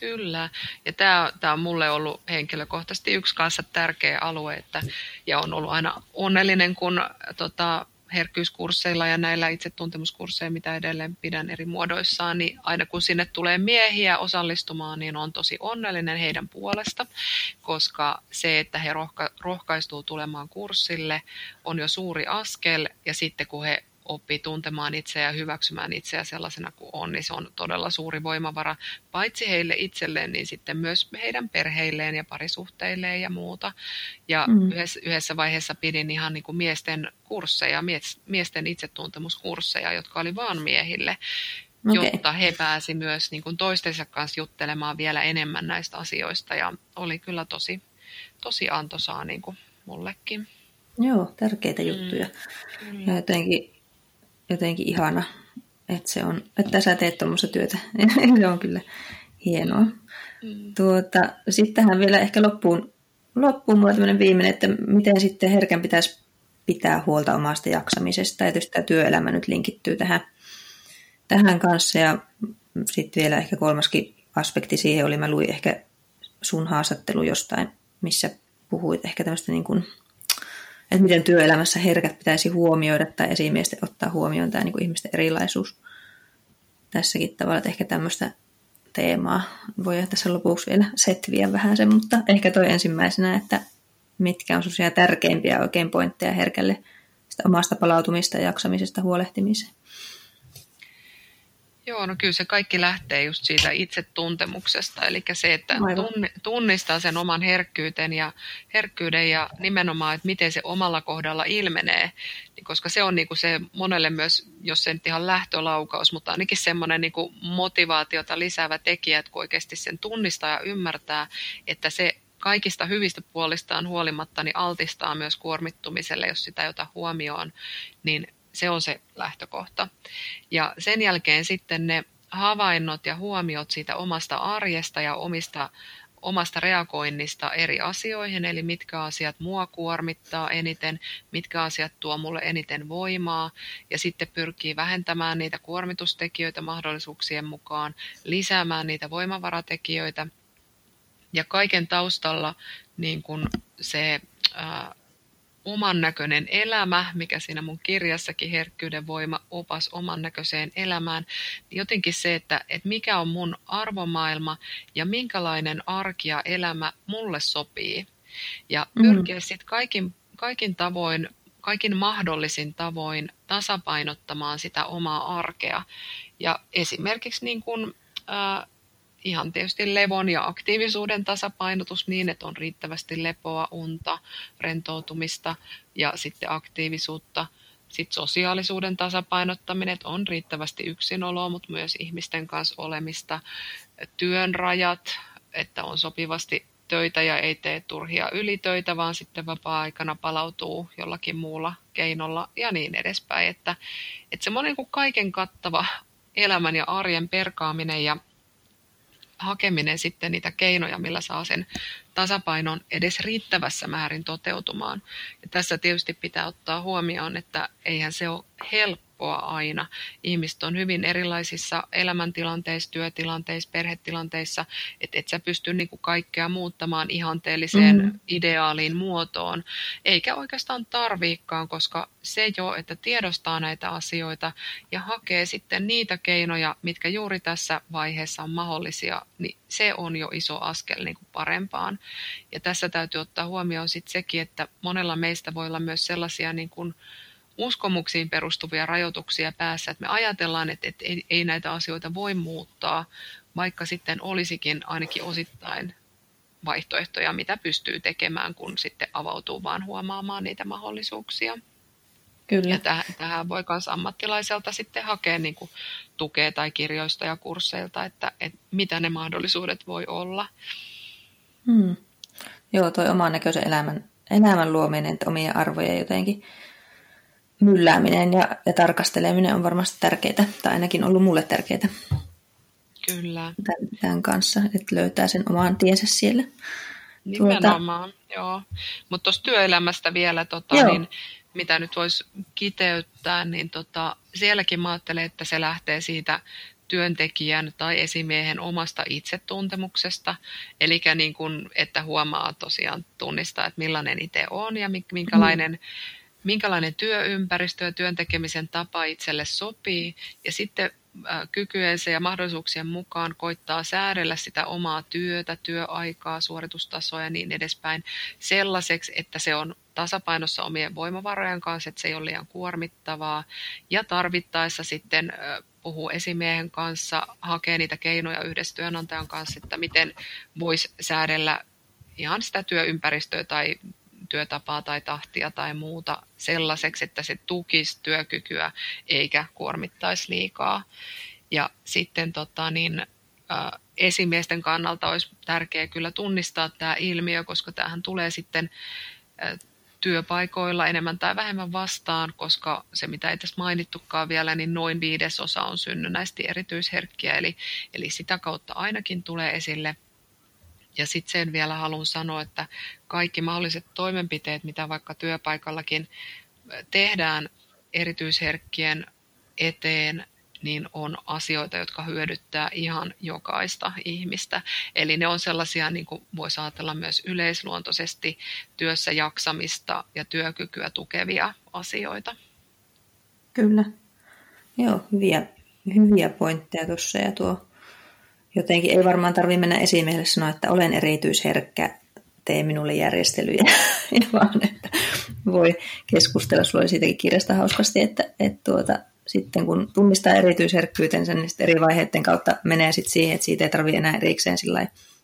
Kyllä, ja tämä, tämä on mulle ollut henkilökohtaisesti yksi kanssa tärkeä alue, että, ja on ollut aina onnellinen, kun tota, herkkyyskursseilla ja näillä itsetuntemuskursseilla, mitä edelleen pidän eri muodoissaan, niin aina kun sinne tulee miehiä osallistumaan, niin on tosi onnellinen heidän puolesta, koska se, että he rohka- rohkaistuu tulemaan kurssille, on jo suuri askel, ja sitten kun he oppii tuntemaan itseä ja hyväksymään itseä sellaisena kuin on, niin se on todella suuri voimavara, paitsi heille itselleen, niin sitten myös heidän perheilleen ja parisuhteilleen ja muuta. Ja mm. yhdessä, yhdessä vaiheessa pidin ihan niin kuin miesten kursseja, miesten itsetuntemuskursseja, jotka oli vaan miehille, okay. jotta he pääsi myös niin kuin toistensa kanssa juttelemaan vielä enemmän näistä asioista. Ja oli kyllä tosi, tosi antoisaa niin kuin mullekin.
Joo, tärkeitä juttuja. Mm. Ja jotenkin jotenkin ihana, että, se on, että sä teet tuommoista työtä. <laughs> se on kyllä hienoa. Mm. Tuota, sitten tähän vielä ehkä loppuun, loppuun mulla tämmöinen viimeinen, että miten sitten herkän pitäisi pitää huolta omasta jaksamisesta. Ja tietysti tämä työelämä nyt linkittyy tähän, tähän kanssa. Ja sitten vielä ehkä kolmaskin aspekti siihen oli, mä luin ehkä sun haastattelu jostain, missä puhuit ehkä tämmöistä niin kuin että miten työelämässä herkät pitäisi huomioida tai esimiesten ottaa huomioon tämä niin kuin ihmisten erilaisuus tässäkin tavalla, että ehkä tämmöistä teemaa voi tässä lopuksi vielä setviä vähän sen, mutta ehkä toi ensimmäisenä, että mitkä on sellaisia tärkeimpiä oikein pointteja herkälle sitä omasta palautumista ja jaksamisesta huolehtimiseen.
Joo, no kyllä se kaikki lähtee just siitä itsetuntemuksesta, eli se, että tunnistaa sen oman herkkyyden ja, herkkyyden ja nimenomaan, että miten se omalla kohdalla ilmenee, niin koska se on niin kuin se monelle myös, jos se nyt ihan lähtölaukaus, mutta ainakin semmoinen niin kuin motivaatiota lisäävä tekijä, että kun oikeasti sen tunnistaa ja ymmärtää, että se kaikista hyvistä puolistaan huolimatta niin altistaa myös kuormittumiselle, jos sitä ei ota huomioon, niin se on se lähtökohta. Ja sen jälkeen sitten ne havainnot ja huomiot siitä omasta arjesta ja omista, omasta reagoinnista eri asioihin, eli mitkä asiat mua kuormittaa eniten, mitkä asiat tuo mulle eniten voimaa, ja sitten pyrkii vähentämään niitä kuormitustekijöitä mahdollisuuksien mukaan, lisäämään niitä voimavaratekijöitä, ja kaiken taustalla niin kun se ää, oman näköinen elämä, mikä siinä mun kirjassakin herkkyyden voima, opas oman näköiseen elämään, niin jotenkin se, että, että mikä on mun arvomaailma ja minkälainen arki ja elämä mulle sopii. Ja mm. pyrkiä mm. sitten kaikin, kaikin tavoin, kaikin mahdollisin tavoin tasapainottamaan sitä omaa arkea. Ja esimerkiksi niin kuin, äh, ihan tietysti levon ja aktiivisuuden tasapainotus niin, että on riittävästi lepoa, unta, rentoutumista ja sitten aktiivisuutta. Sitten sosiaalisuuden tasapainottaminen, että on riittävästi yksinoloa, mutta myös ihmisten kanssa olemista. Työn rajat, että on sopivasti töitä ja ei tee turhia ylitöitä, vaan sitten vapaa-aikana palautuu jollakin muulla keinolla ja niin edespäin. Että, että semmoinen kuin kaiken kattava elämän ja arjen perkaaminen ja hakeminen sitten niitä keinoja, millä saa sen tasapainon edes riittävässä määrin toteutumaan. Ja tässä tietysti pitää ottaa huomioon, että eihän se ole helppo helppoa aina. Ihmiset on hyvin erilaisissa elämäntilanteissa, työtilanteissa, perhetilanteissa, että et sä pysty niinku kaikkea muuttamaan ihanteelliseen mm. ideaaliin muotoon, eikä oikeastaan tarviikaan, koska se jo, että tiedostaa näitä asioita ja hakee sitten niitä keinoja, mitkä juuri tässä vaiheessa on mahdollisia, niin se on jo iso askel niin kuin parempaan. Ja tässä täytyy ottaa huomioon sitten sekin, että monella meistä voi olla myös sellaisia niin kuin uskomuksiin perustuvia rajoituksia päässä, että me ajatellaan, että, että ei, ei näitä asioita voi muuttaa, vaikka sitten olisikin ainakin osittain vaihtoehtoja, mitä pystyy tekemään, kun sitten avautuu vaan huomaamaan niitä mahdollisuuksia. Kyllä. Ja tähän, tähän voi myös ammattilaiselta sitten hakea niin kuin tukea tai kirjoista ja kursseilta, että, että mitä ne mahdollisuudet voi olla.
Hmm. Joo, toi oman näköisen elämän, elämän luominen, että omia arvoja jotenkin myllääminen ja, ja tarkasteleminen on varmasti tärkeää, tai ainakin ollut mulle tärkeää.
Kyllä.
Tämän, tämän kanssa, että löytää sen oman tiensä siellä.
Nimenomaan, tuota... joo. Mutta tuosta työelämästä vielä, tota, niin, mitä nyt voisi kiteyttää, niin tota, sielläkin mä ajattelen, että se lähtee siitä työntekijän tai esimiehen omasta itsetuntemuksesta, eli niin kuin, että huomaa tosiaan tunnistaa, että millainen itse on ja minkälainen, mm. Minkälainen työympäristö ja työntekemisen tapa itselle sopii, ja sitten kykyensä ja mahdollisuuksien mukaan koittaa säädellä sitä omaa työtä, työaikaa, suoritustasoa ja niin edespäin sellaiseksi, että se on tasapainossa omien voimavarojen kanssa, että se ei ole liian kuormittavaa. Ja tarvittaessa sitten puhuu esimiehen kanssa, hakee niitä keinoja yhdessä työnantajan kanssa, että miten voisi säädellä ihan sitä työympäristöä tai työtapaa tai tahtia tai muuta sellaiseksi, että se tukisi työkykyä eikä kuormittaisi liikaa. Ja sitten tota, niin, ä, esimiesten kannalta olisi tärkeää kyllä tunnistaa tämä ilmiö, koska tämähän tulee sitten ä, työpaikoilla enemmän tai vähemmän vastaan, koska se mitä ei tässä mainittukaan vielä, niin noin viidesosa on synnynnäisesti erityisherkkiä, eli, eli sitä kautta ainakin tulee esille. Ja sitten sen vielä haluan sanoa, että kaikki mahdolliset toimenpiteet, mitä vaikka työpaikallakin tehdään erityisherkkien eteen, niin on asioita, jotka hyödyttää ihan jokaista ihmistä. Eli ne on sellaisia, niin kuin voisi ajatella myös yleisluontoisesti työssä jaksamista ja työkykyä tukevia asioita.
Kyllä. Joo, hyviä, hyviä pointteja tuossa ja tuo jotenkin ei varmaan tarvitse mennä esimiehelle sanoa, että olen erityisherkkä, tee minulle järjestelyjä, <laughs> vaan että voi keskustella. Sulla oli siitäkin kirjasta hauskasti, että, että tuota, sitten kun tunnistaa erityisherkkyytensä, niin eri vaiheiden kautta menee sitten siihen, että siitä ei tarvitse enää erikseen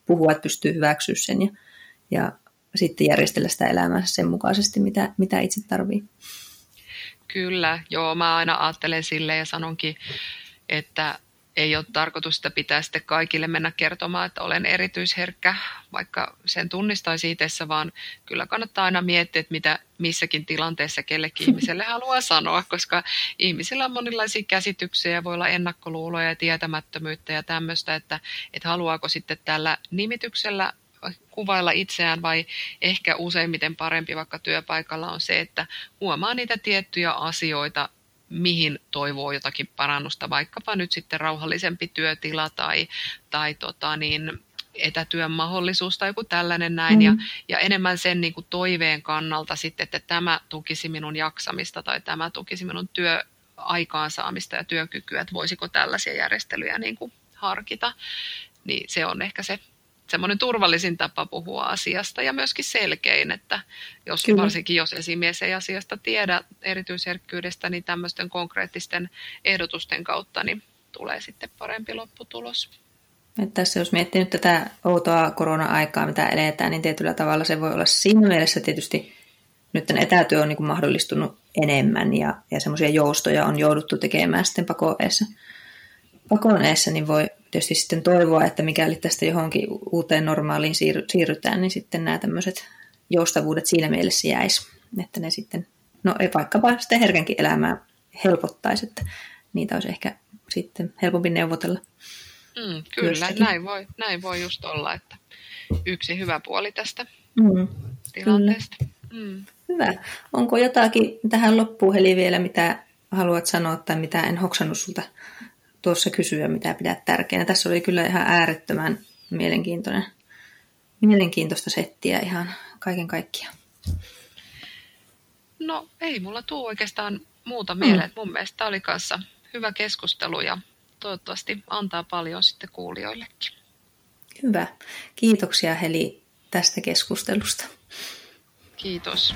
puhua, että pystyy hyväksyä sen ja, ja sitten järjestellä sitä elämää sen mukaisesti, mitä, mitä itse tarvii.
Kyllä, joo, mä aina ajattelen sille ja sanonkin, että ei ole tarkoitus, että pitää sitten kaikille mennä kertomaan, että olen erityisherkkä, vaikka sen tunnistaisi itsessä, vaan kyllä kannattaa aina miettiä, että mitä missäkin tilanteessa kellekin <laughs> ihmiselle haluaa sanoa, koska ihmisillä on monenlaisia käsityksiä, voi olla ennakkoluuloja ja tietämättömyyttä ja tämmöistä, että, että haluaako sitten tällä nimityksellä kuvailla itseään vai ehkä useimmiten parempi vaikka työpaikalla on se, että huomaa niitä tiettyjä asioita, mihin toivoo jotakin parannusta, vaikkapa nyt sitten rauhallisempi työtila tai, tai tota niin, etätyön mahdollisuus tai joku tällainen näin. Mm. Ja, ja enemmän sen niin kuin toiveen kannalta sitten, että tämä tukisi minun jaksamista tai tämä tukisi minun työaikaansaamista ja työkykyä, että voisiko tällaisia järjestelyjä niin kuin harkita. Niin se on ehkä se semmoinen turvallisin tapa puhua asiasta ja myöskin selkein, että jos, Kyllä. varsinkin jos esimies ei asiasta tiedä erityisherkkyydestä, niin tämmöisten konkreettisten ehdotusten kautta niin tulee sitten parempi lopputulos.
Että tässä jos miettii nyt tätä outoa korona-aikaa, mitä eletään, niin tietyllä tavalla se voi olla siinä mielessä tietysti nyt etätyö on niin kuin mahdollistunut enemmän ja, ja semmoisia joustoja on jouduttu tekemään sitten pakoeessa. Pakoneessa niin voi tietysti sitten toivoa, että mikäli tästä johonkin uuteen normaaliin siirrytään, niin sitten nämä tämmöiset joustavuudet siinä mielessä jäisi, että ne sitten, no ei vaikkapa sitten herkänkin elämää helpottaisi, että niitä olisi ehkä sitten helpompi neuvotella.
Mm, kyllä, näin voi, näin voi just olla, että yksi hyvä puoli tästä mm, tilanteesta.
Mm. Hyvä. Onko jotakin tähän loppuun Heli vielä, mitä haluat sanoa tai mitä en hoksannut sulta tuossa kysyä, mitä pidät tärkeänä. Tässä oli kyllä ihan äärettömän mielenkiintoinen, mielenkiintoista settiä ihan kaiken kaikkiaan.
No ei mulla tuu oikeastaan muuta mieleen. Mm. Mun mielestä oli kanssa hyvä keskustelu ja toivottavasti antaa paljon sitten kuulijoillekin.
Hyvä. Kiitoksia Heli tästä keskustelusta.
Kiitos.